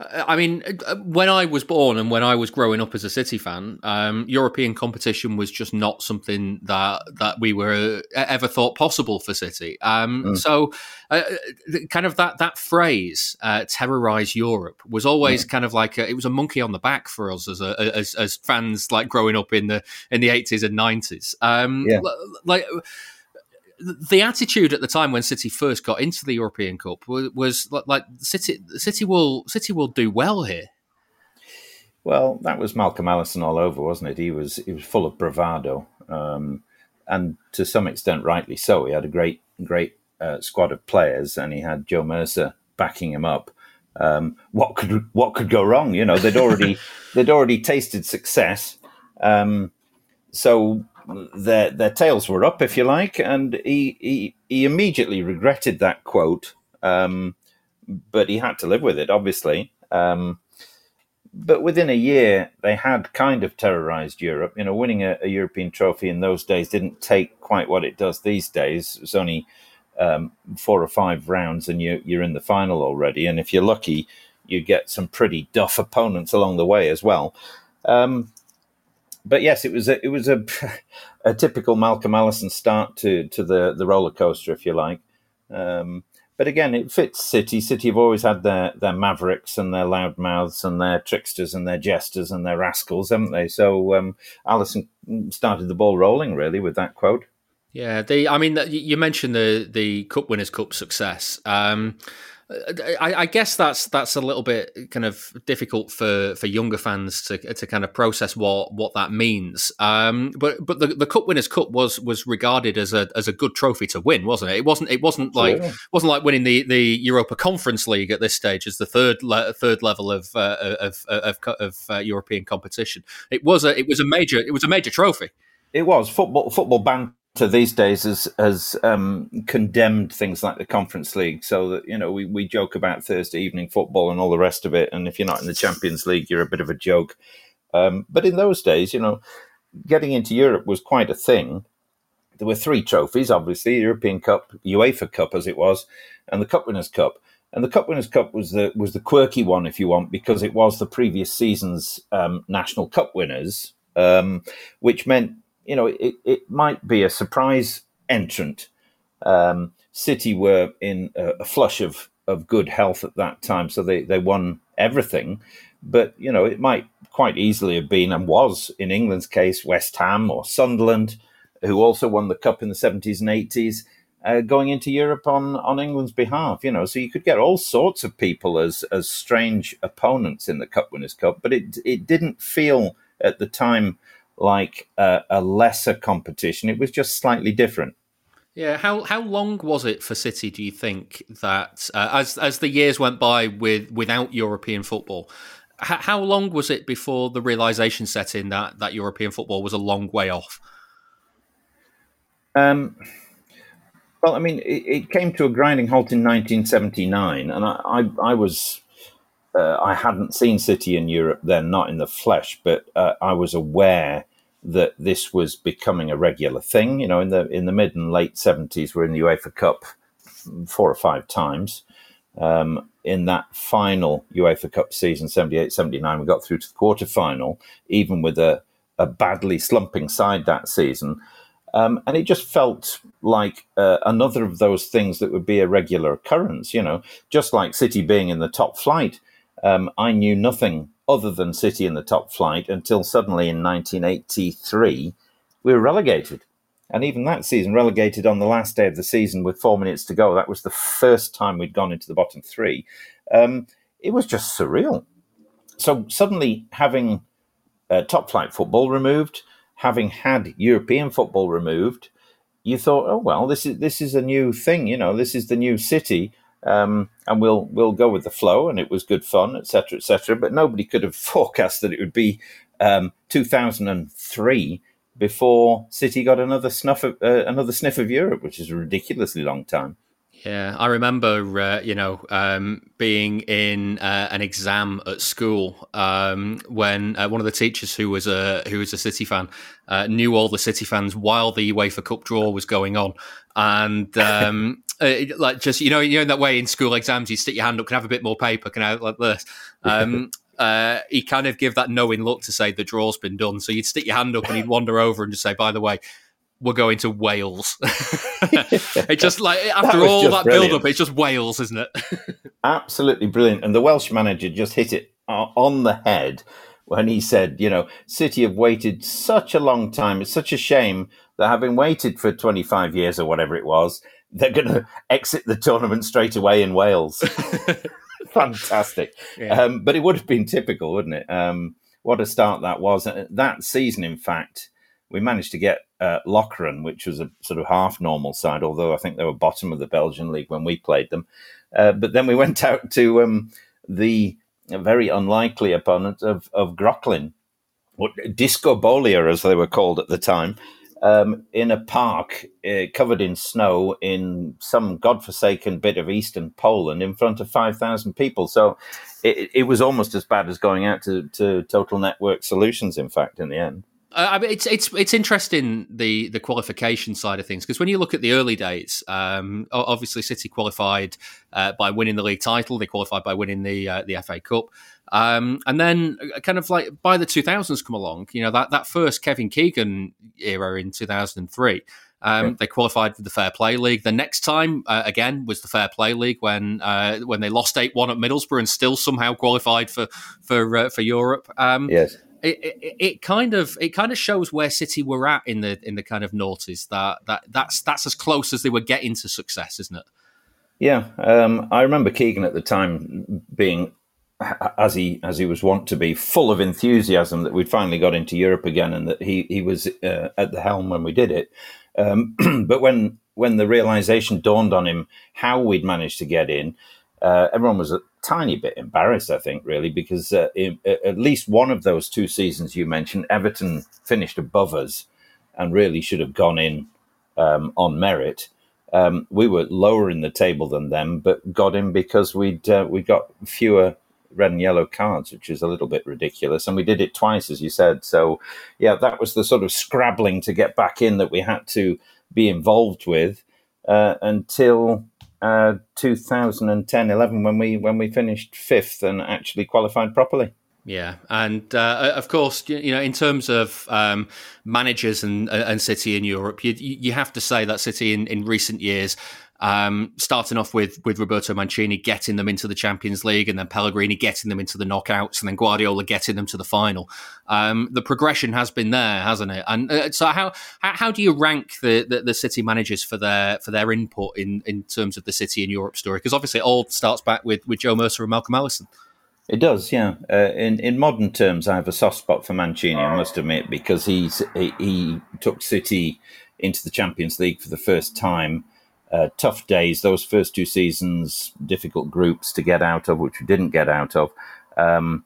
Uh, I mean, uh, when I was born and when I was growing up as a City fan, um, European competition was just not something that that we were uh, ever thought possible for City. Um, mm. So, uh, kind of that that phrase uh, "terrorize Europe" was always mm. kind of like a, it was a monkey on the back for us as a, as, as fans, like growing up in the in the eighties and nineties. Um, yeah. Like the attitude at the time when City first got into the European Cup was, was like City City will City will do well here. Well, that was Malcolm Allison all over, wasn't it? He was he was full of bravado, um, and to some extent, rightly so. He had a great great uh, squad of players, and he had Joe Mercer backing him up. Um, what could what could go wrong? You know, they'd already [LAUGHS] they'd already tasted success. Um, so their their tails were up, if you like, and he he, he immediately regretted that quote, um, but he had to live with it, obviously. Um, but within a year, they had kind of terrorized Europe. You know, winning a, a, European trophy in those days didn't take quite what it does these days. It's only um, four or five rounds, and you, you're in the final already. And if you're lucky, you get some pretty duff opponents along the way as well. Um, but yes, it was a, it was a, [LAUGHS] a typical Malcolm Allison start to to the the roller coaster, if you like. Um, but again, it fits City. City have always had their their mavericks and their loudmouths and their tricksters and their jesters and their rascals, haven't they? So um, Allison started the ball rolling really with that quote. Yeah, the I mean, you mentioned the the Cup Winners' Cup success. Um, I, I, guess that's that's a little bit kind of difficult for, for younger fans to to kind of process what, what that means. Um, but but the, the Cup Winners' Cup was was regarded as a as a good trophy to win, wasn't it? It wasn't it wasn't like wasn't like winning the, the Europa Conference League at this stage as the third le- third level of uh, of of, of uh, European competition. It was a it was a major it was a major trophy. It was football football ban to these days has has um, condemned things like the Conference League, so that you know we, we joke about Thursday evening football and all the rest of it, and if you're not in the Champions League, you're a bit of a joke. Um, but in those days, you know, getting into Europe was quite a thing. There were three trophies, obviously: European Cup, UEFA Cup, as it was, and the Cup Winners' Cup. And the Cup Winners' Cup was the was the quirky one, if you want, because it was the previous season's um, national cup winners, um, which meant you know, it, it might be a surprise entrant. Um, City were in a, flush of, of good health at that time, so they, they won everything. But, you know, it might quite easily have been, and was in England's case, West Ham or Sunderland, who also won the Cup in the 70s and 80s. Uh, going into Europe on, on England's behalf, you know, so you could get all sorts of people as as strange opponents in the Cup Winners' Cup, but it it didn't feel at the time like a, a lesser competition. It was just slightly different. Yeah, how how long was it for City? Do you think that uh, as as the years went by with without European football, h- how long was it before the realization set in that that European football was a long way off? Um, well, I mean, it, it came to a grinding halt in 1979, and I I, I was uh, I hadn't seen City in Europe then, not in the flesh, but uh, I was aware that this was becoming a regular thing. You know, in the in the mid and late seventies, we're in the UEFA Cup four or five times. Um, in that final UEFA Cup season, 78 79, we got through to the quarter final, even with a, a badly slumping side that season. Um, and it just felt like uh, another of those things that would be a regular occurrence, you know, just like City being in the top flight. Um, I knew nothing other than City in the top flight until suddenly in 1983 we were relegated. And even that season, relegated on the last day of the season with four minutes to go. That was the first time we'd gone into the bottom three. Um, it was just surreal. So suddenly, having uh, top flight football removed, having had European football removed, you thought, oh well, this is this is a new thing. You know, this is the new city um, and we'll we'll go with the flow, and it was good fun, etc., etc. But nobody could have [LAUGHS] forecast that it would be um, 2003 before City got another snuff of, uh, another sniff of Europe, which is a ridiculously long time. Yeah, I remember, uh, you know, um, being in uh, an exam at school um, when uh, one of the teachers who was a who was a City fan uh, knew all the City fans while the UEFA Cup draw was going on, and um, [LAUGHS] uh, like just you know, you know, in that way in school exams, you stick your hand up, can I have a bit more paper, can I have like this. Um, uh, he kind of give that knowing look to say the draw's been done. So you'd stick your hand up and he'd wander over and just say, by the way, we're going to Wales. [LAUGHS] it just like [LAUGHS] after that all that build up, it's just Wales, isn't it? [LAUGHS] Absolutely brilliant. And the Welsh manager just hit it on the head when he said, you know, City have waited such a long time. It's such a shame that having waited for 25 years or whatever it was, they're going to exit the tournament straight away in Wales. Fantastic. Yeah. Um, but it would have been typical, wouldn't it? Um, what a start that was. That season, in fact, we managed to get uh, which was a sort of half normal side, although I think they were bottom of the Belgian league when we played them. Uh, but then we [LAUGHS] went out to um, the very unlikely opponent of, of Groclin, or Dyskobolia, as they were called at the time, um, in a park uh, covered in snow in some godforsaken bit of eastern Poland in front of 5,000 people. So it, it was almost as bad as going out to, to Total Network Solutions, in fact, in the end. Uh, I mean, it's it's it's interesting the the qualification side of things because when you look at the early dates, um, obviously City qualified uh, by winning the league title. They qualified by winning the uh, the FA Cup, um, and then uh, kind of like by the 2000s come along. You know that that first Kevin Keegan era in 2003. Um. They qualified for the Fair Play League. The next time, uh, again, was the Fair Play League when uh, when they lost eight one at Middlesbrough and still somehow qualified for for uh, for Europe. Um, yes, it, it, it, kind of it kind of shows where City were at in the in the kind of noughties that that that's that's as close as they were getting to success, isn't it? Yeah, um, I remember Keegan at the time being, as he as he was wont to be, full of enthusiasm that we'd finally got into Europe again, and that he he was uh, at the helm when we did it. Um, [CLEARS THROAT] but when when the realization dawned on him how we'd managed to get in, uh, everyone was tiny bit embarrassed, I think, really, because uh, in, at least one of those two seasons you mentioned, Everton finished above us and really should have gone in um, on merit. Um, we were lower in the table than them, but got in because we'd uh, we got fewer red and yellow cards, which is a little bit ridiculous. And we did it twice, as you said. So, yeah, that was the sort of scrabbling to get back in that we had to be involved with uh, until uh, 2010 11 when we when we finished fifth and actually qualified properly. Yeah, and uh, of course, you know, in terms of um, managers and and City in Europe, you you have to say that City in, in recent years um, starting off with with Roberto Mancini getting them into the Champions League, and then Pellegrini getting them into the knockouts, and then Guardiola getting them to the final. Um, the progression has been there, hasn't it? And uh, so, how, how, do you rank the, the, the City managers for their for their input in in terms of the City in Europe story? Because obviously, it all starts back with with Joe Mercer and Malcolm Allison. It does, yeah. Uh, in in modern terms, I have a soft spot for Mancini. I must admit, because he's he, he took City into the Champions League for the first time uh, tough days. Those first two seasons, difficult groups to get out of, which we didn't get out of. Um,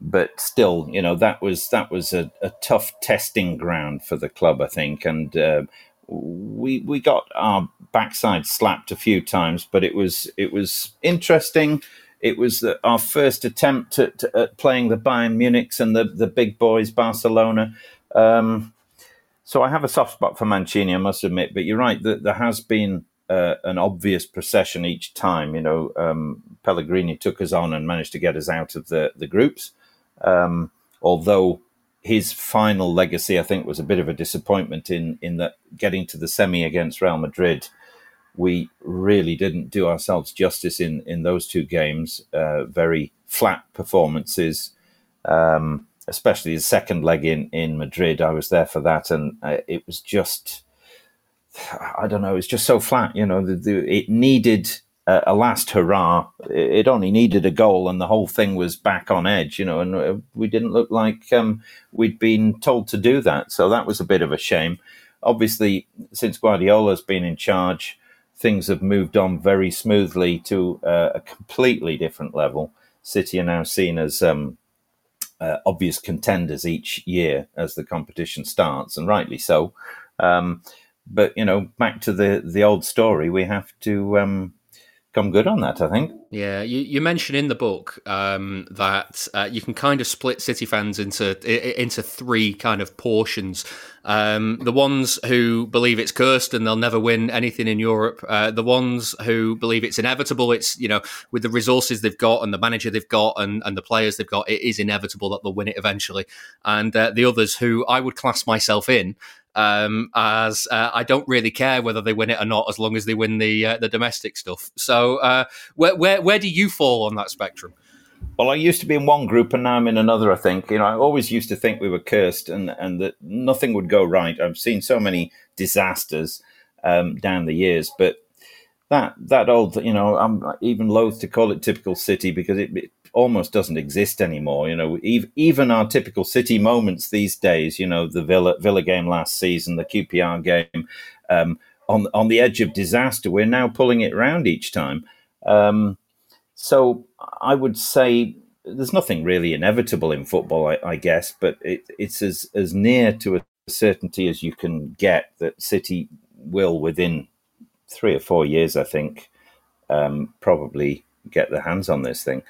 but still, you know that was that was a, a, tough testing ground for the club, I think, and uh, we we got our backside slapped a few times, but it was it was interesting. It was our first attempt at, at, playing the Bayern Munichs and the the big boys, Barcelona. Um, so I have a soft spot for Mancini, I must admit. But you're right that there has been uh, an obvious procession each time. You know, um, Pellegrini took us on and managed to get us out of the the groups. Um, although his final legacy, I think, was a bit of a disappointment in in that getting to the semi against Real Madrid, we really didn't do ourselves justice in in those two games. Uh, very flat performances. Um, especially the second leg in, in Madrid, I was there for that, and uh, it was just I don't know. It's just so flat. You know, the, the, it needed a, a, last hurrah. It only needed a goal, and the whole thing was back on edge. You know, and uh, we didn't look like um, we'd been told to do that. So that was a bit of a shame. Obviously, since Guardiola's been in charge, things have moved on very smoothly to uh, a completely different level. City are now seen as um, uh, obvious contenders each year as the competition starts, and rightly so. Um, but you know, back to the the old story, we have to um, come good on that. I think. Yeah, you, you mention in the book um, that uh, you can kind of split City fans into into three kind of portions. Um, the ones who believe it's cursed and they'll never win anything in Europe. Uh, the ones who believe it's inevitable. It's you know with the resources they've got and the manager they've got and, and the players they've got, it is inevitable that they'll win it eventually. And uh, the others who I would class myself in um, as uh, I don't really care whether they win it or not, as long as they win the uh, the domestic stuff. So, uh, where, where where do you fall on that spectrum? Well, I used to be in one group, and now I'm in another. I think you know. I always used to think we were cursed, and and that nothing would go right. I've seen so many disasters um, down the years, but that that old, you know, I'm even loath to call it typical city because it, it almost doesn't exist anymore. You know, even our typical City moments these days, you know, the Villa Villa game last season, the QPR game, um, on on the edge of disaster, we're now pulling it around each time. Um, so I would say there's nothing really inevitable in football, I, I guess, but it, it's as as near to a certainty as you can get that City will within three or four years, I think, um, probably get their hands on this thing.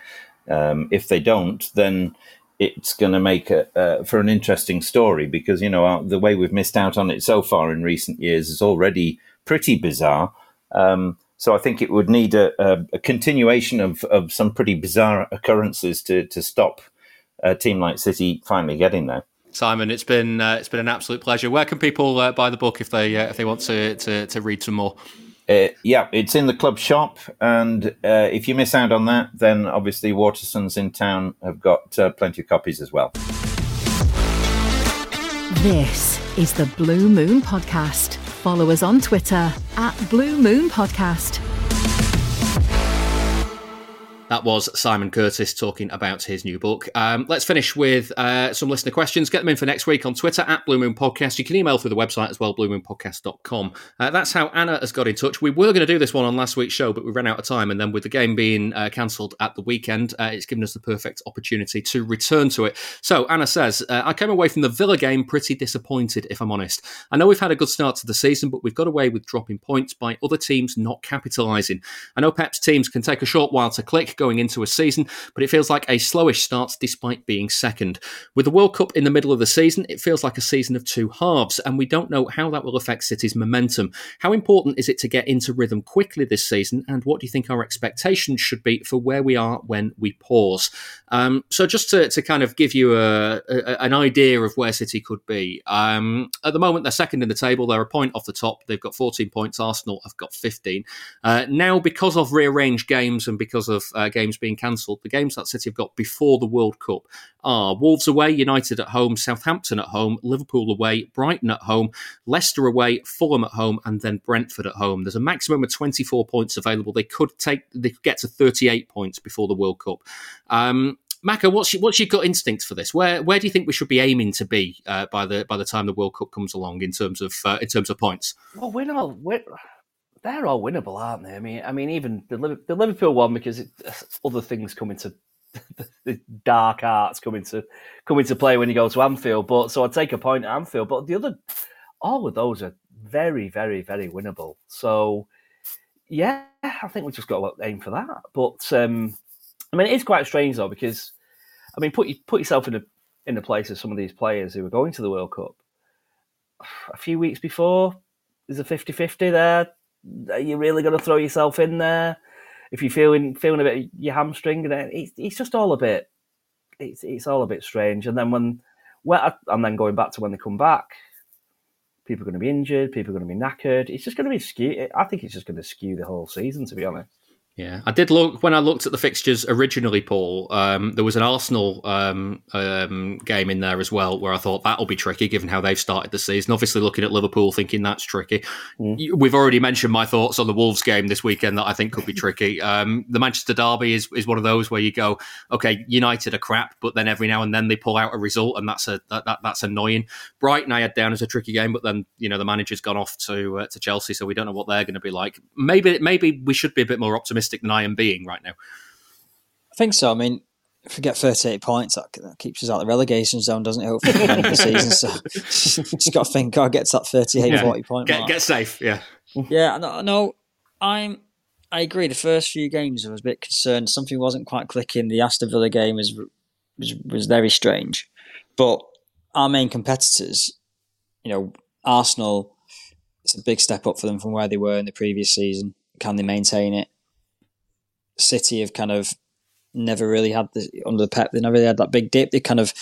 Um, if they don't, then it's going to make a, uh, for an interesting story because you know our, the way we've missed out on it so far in recent years is already pretty bizarre. Um, so I think it would need a, a, a, continuation of, of some pretty bizarre occurrences to to stop a team like City finally getting there. Simon, it's been uh, it's been an absolute pleasure. Where can people uh, buy the book if they uh, if they want to, to to read some more? Uh, yeah, it's in the club shop, and uh, if you miss out on that, then obviously Waterstones in town have got uh, plenty of copies as well. This is the Blue Moon Podcast. Follow us on Twitter at Blue Moon Podcast. That was Simon Curtis talking about his new book. Um, let's finish with uh, some listener questions. Get them in for next week on Twitter at Blue Moon Podcast. You can email through the website as well, bluemoonpodcast.com. Uh, that's how Anna has got in touch. We were going to do this one on last week's show, but we ran out of time. And then with the game being uh, cancelled at the weekend, uh, it's given us the perfect opportunity to return to it. So Anna says, uh, I came away from the Villa game pretty disappointed, if I'm honest. I know we've had a good start to the season, but we've got away with dropping points by other teams not capitalising. I know Pep's teams can take a short while to click going into a season, but it feels like a slowish start despite being second. With the World Cup in the middle of the season, it feels like a season of two halves, and we don't know how that will affect City's momentum. How important is it to get into rhythm quickly this season, and what do you think our expectations should be for where we are when we pause? Um, so, just to, to, kind of give you a, a, an idea of where City could be, um, at the moment they're second in the table, they're a point off the top, they've got 14 points, Arsenal have got 15. Uh, now, because of rearranged games and because of uh, games being cancelled, the games that City have got before the World Cup are Wolves away, United at home, Southampton at home, Liverpool away, Brighton at home, Leicester away, Fulham at home, and then Brentford at home. There's a maximum of 24 points available. They could take, they could get to 38 points before the World Cup. Um, Macca, what's your, what's your gut instinct for this? Where where do you think we should be aiming to be uh, by the by the time the World Cup comes along in terms of uh, in terms of points? Well, we're not. We're, they're all winnable, aren't they? I mean, I mean, even the, the Liverpool one because it, other things come into [LAUGHS] the dark arts come into come into play when you go to Anfield. But so I'd take a point at Anfield. But the other, all of those are very, very, very winnable. So yeah, I think we've just got to aim for that. But um, I mean, it is quite strange though because I mean, put put yourself in the in the place of some of these players who are going to the World Cup. A few weeks before, there's a 50-50 there are you really going to throw yourself in there? If you're feeling feeling a bit your hamstring, and it's it's just all a bit it's it's all a bit strange. And then when well, and then going back to when they come back, people are going to be injured, people are going to be knackered. It's just going to be skew. I think it's just going to skew the whole season, to be honest. Yeah, I did look when I looked at the fixtures originally, Paul. Um, there was an Arsenal um, um, game in there as well, where I thought that'll be tricky given how they've started the season. Obviously, looking at Liverpool, thinking that's tricky. Mm. We've already mentioned my thoughts on the Wolves game this weekend that I think could be tricky. Um, the Manchester derby is, is one of those where you go, okay, United are crap, but then every now and then they pull out a result, and that's a that, that that's annoying. Brighton I had down as a tricky game, but then you know the manager's gone off to uh, to Chelsea, so we don't know what they're going to be like. Maybe maybe we should be a bit more optimistic optimistic than I am being right now. I think so. I mean, if we get 38 points, that, that keeps us out of the relegation zone, doesn't it? Hopefully, the end of the season. So [LAUGHS] just got to think, God gets that 38, yeah. 40 point get, mark. Get safe, yeah. Yeah, no, no, I'm. I agree. The first few games, I was a bit concerned. Something wasn't quite clicking. The Aston Villa game was was, was very strange, but our main competitors, you know, Arsenal, it's a big step up for them from where they were in the previous season. Can they maintain it? City have kind of never really had the under the Pep. They never really had that big dip. They kind of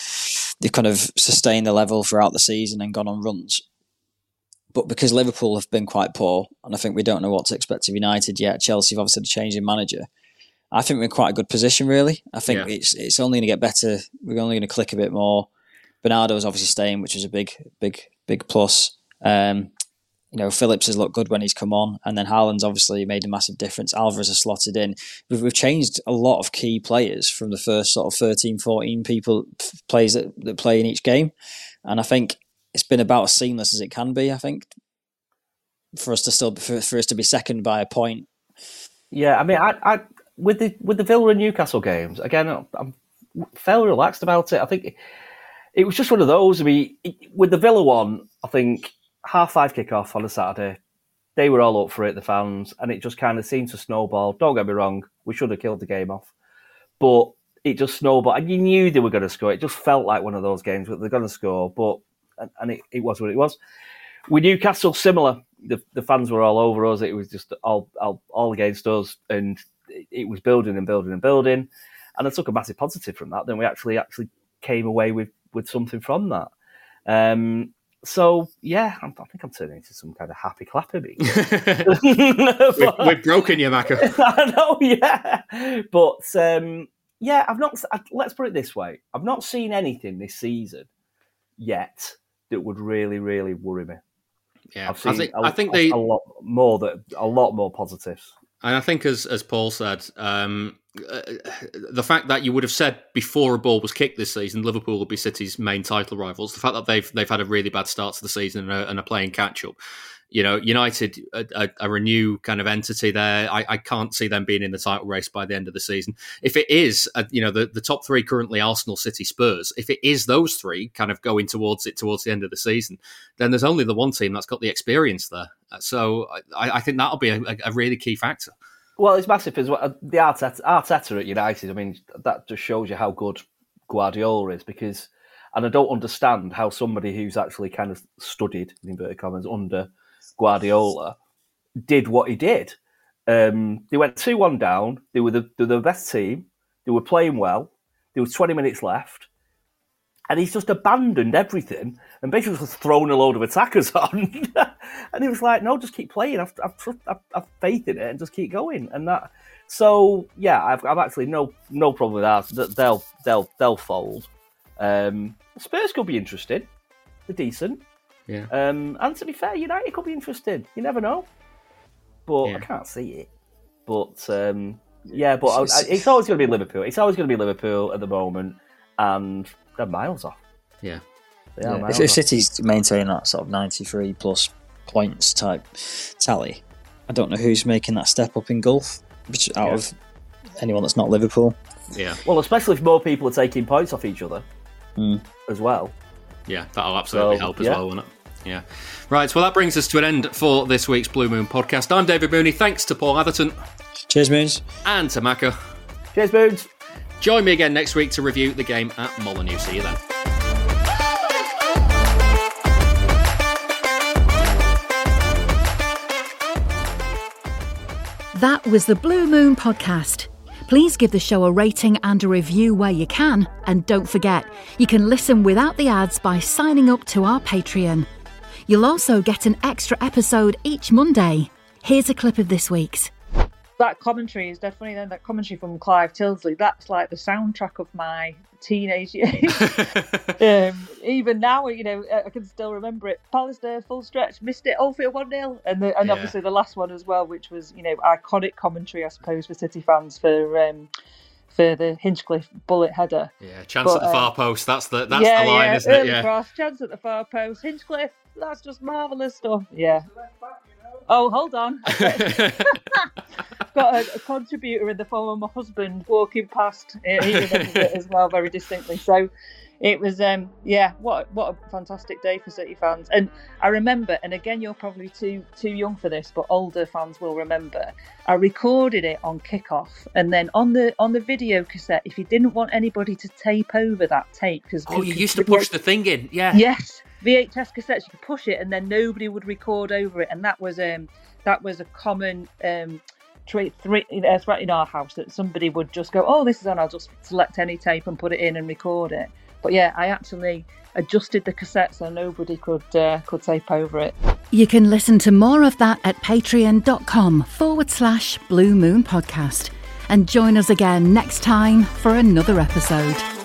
they kind of sustained the level throughout the season and gone on runs. But because Liverpool have been quite poor, and I think we don't know what to expect of United yet. Chelsea have obviously had a change in manager. I think we're in quite a good position, really. I think yeah. it's it's only going to get better. We're only going to click a bit more. Bernardo is obviously staying, which is a big, big, big plus. Um, you know, Phillips has looked good when he's come on, and then Haaland's obviously made a massive difference. Alvarez has slotted in. We've, we've changed a lot of key players from the first sort of 13, 14 people, players that, that play in each game. And I think it's been about as seamless as it can be, I think, for us to still, for, for us to be second by a point. Yeah, I mean, I, I with the with the Villa and Newcastle games, again, I'm fairly relaxed about it. I think it was just one of those. I mean, with the Villa one, I think half five kickoff on a Saturday. They were all up for it, the fans, and it just kind of seemed to snowball. Don't get me wrong, we should have killed the game off, but it just snowballed, and you knew they were going to score. It just felt like one of those games where they're going to score, but and it, it was what it was. With Newcastle, similar. The, the fans were all over us. It was just all all, all against us, and it, it was building and building and building. And I took a massive positive from that. Then we actually actually came away with with something from that. Um, so yeah, I'm, i think I'm turning into some kind of happy clapper bee. [LAUGHS] [LAUGHS] we've, we've, broken you, Macca. [LAUGHS] I know, yeah, but um, yeah, I've not. Let's put it this way: I've not seen anything this season yet that would really, really worry me. Yeah, I've seen I think, a, I think they a lot more that a lot more positives. And I think, as as Paul said, um, uh, the fact that you would have said before a ball was kicked this season, Liverpool will be City's main title rivals. The fact that they've they've had a really bad start to the season and are, and are playing catch up. You know, United are, are, a new kind of entity there. I, I, can't see them being in the title race by the end of the season. If it is, uh, you know, the, the top three currently Arsenal, City, Spurs. If it is those three kind of going towards it towards the end of the season, then there's only the one team that's got the experience there. So I, I think that'll be a, a really key factor. Well, it's massive as well. The Arteta, Arteta at United, I mean, that just shows you how good Guardiola is because, and I don't understand how somebody who's actually kind of studied, in inverted commas, under Guardiola did what he did. Um, they went 2 1 down. They were the, they were the best team. They were playing well. There was 20 minutes left and he's just abandoned everything and basically just thrown a load of attackers [LAUGHS] on. and he was like, "No, just keep playing. I've, I've, I've, I've, faith in it and just keep going." And that, so yeah, I've, I've actually no no problem with that. They'll they'll they'll fold. Um, Spurs could be interesting. They're decent. Yeah. Um, and to be fair, United could be interesting. You never know. But yeah. I can't see it. But um, yeah, but I, I, it's always going to be Liverpool. It's always going to be Liverpool at the moment, and they're miles off. Yeah. yeah. If, if City's maintaining that sort of 93 plus points type tally, I don't know who's making that step up in golf out yeah. of anyone that's not Liverpool. Yeah. Well, especially if more people are taking points off each other mm. as well. Yeah, that'll absolutely so, help as yeah. well, won't it? Yeah. Right, well, that brings us to an end for this week's Blue Moon podcast. I'm David Mooney. Thanks to Paul Atherton. Cheers, Moons. And to Macca. Cheers, Moons. Join me again next week to review the game at Molineux. See you then. That was the Blue Moon Podcast. Please give the show a rating and a review where you can. And don't forget, you can listen without the ads by signing up to our Patreon. You'll also get an extra episode each Monday. Here's a clip of this week's that commentary is definitely then that commentary from Clive Tyldesley. That's like the soundtrack of my teenage years. [LAUGHS] [LAUGHS] um, even now, you know, I can still remember it. Pallister, full stretch, missed it, Oldfield 1 0. And, the, and yeah. obviously the last one as well, which was, you know, iconic commentary, I suppose, for City fans for. Um, for the Hinchcliffe bullet header. Yeah, chance but, at the far um, post. That's the that's yeah, the line, yeah, isn't it? Yeah, cross, chance at the far post. Hinchcliffe, that's just marvellous stuff. Yeah. Oh, hold on. [LAUGHS] I've [LAUGHS] got a, a, contributor in the form of my husband walking past. He remembers it [LAUGHS] as well very distinctly. So it was, um, yeah, what what a fantastic day for City fans. And I remember, and again, you're probably too too young for this, but older fans will remember. I recorded it on kickoff, and then on the on the video cassette, if you didn't want anybody to tape over that tape, because oh, you used to push the thing in, yeah, yes. VHS cassettes, you could push it, and then nobody would record over it, and that was um that was a common um three, threat in our house that somebody would just go, "Oh, this is on." I'll just select any tape and put it in and record it. But yeah, I actually adjusted the cassette so nobody could uh, could tape over it. You can listen to more of that at patreon.com forward slash blue moon podcast. And join us again next time for another episode.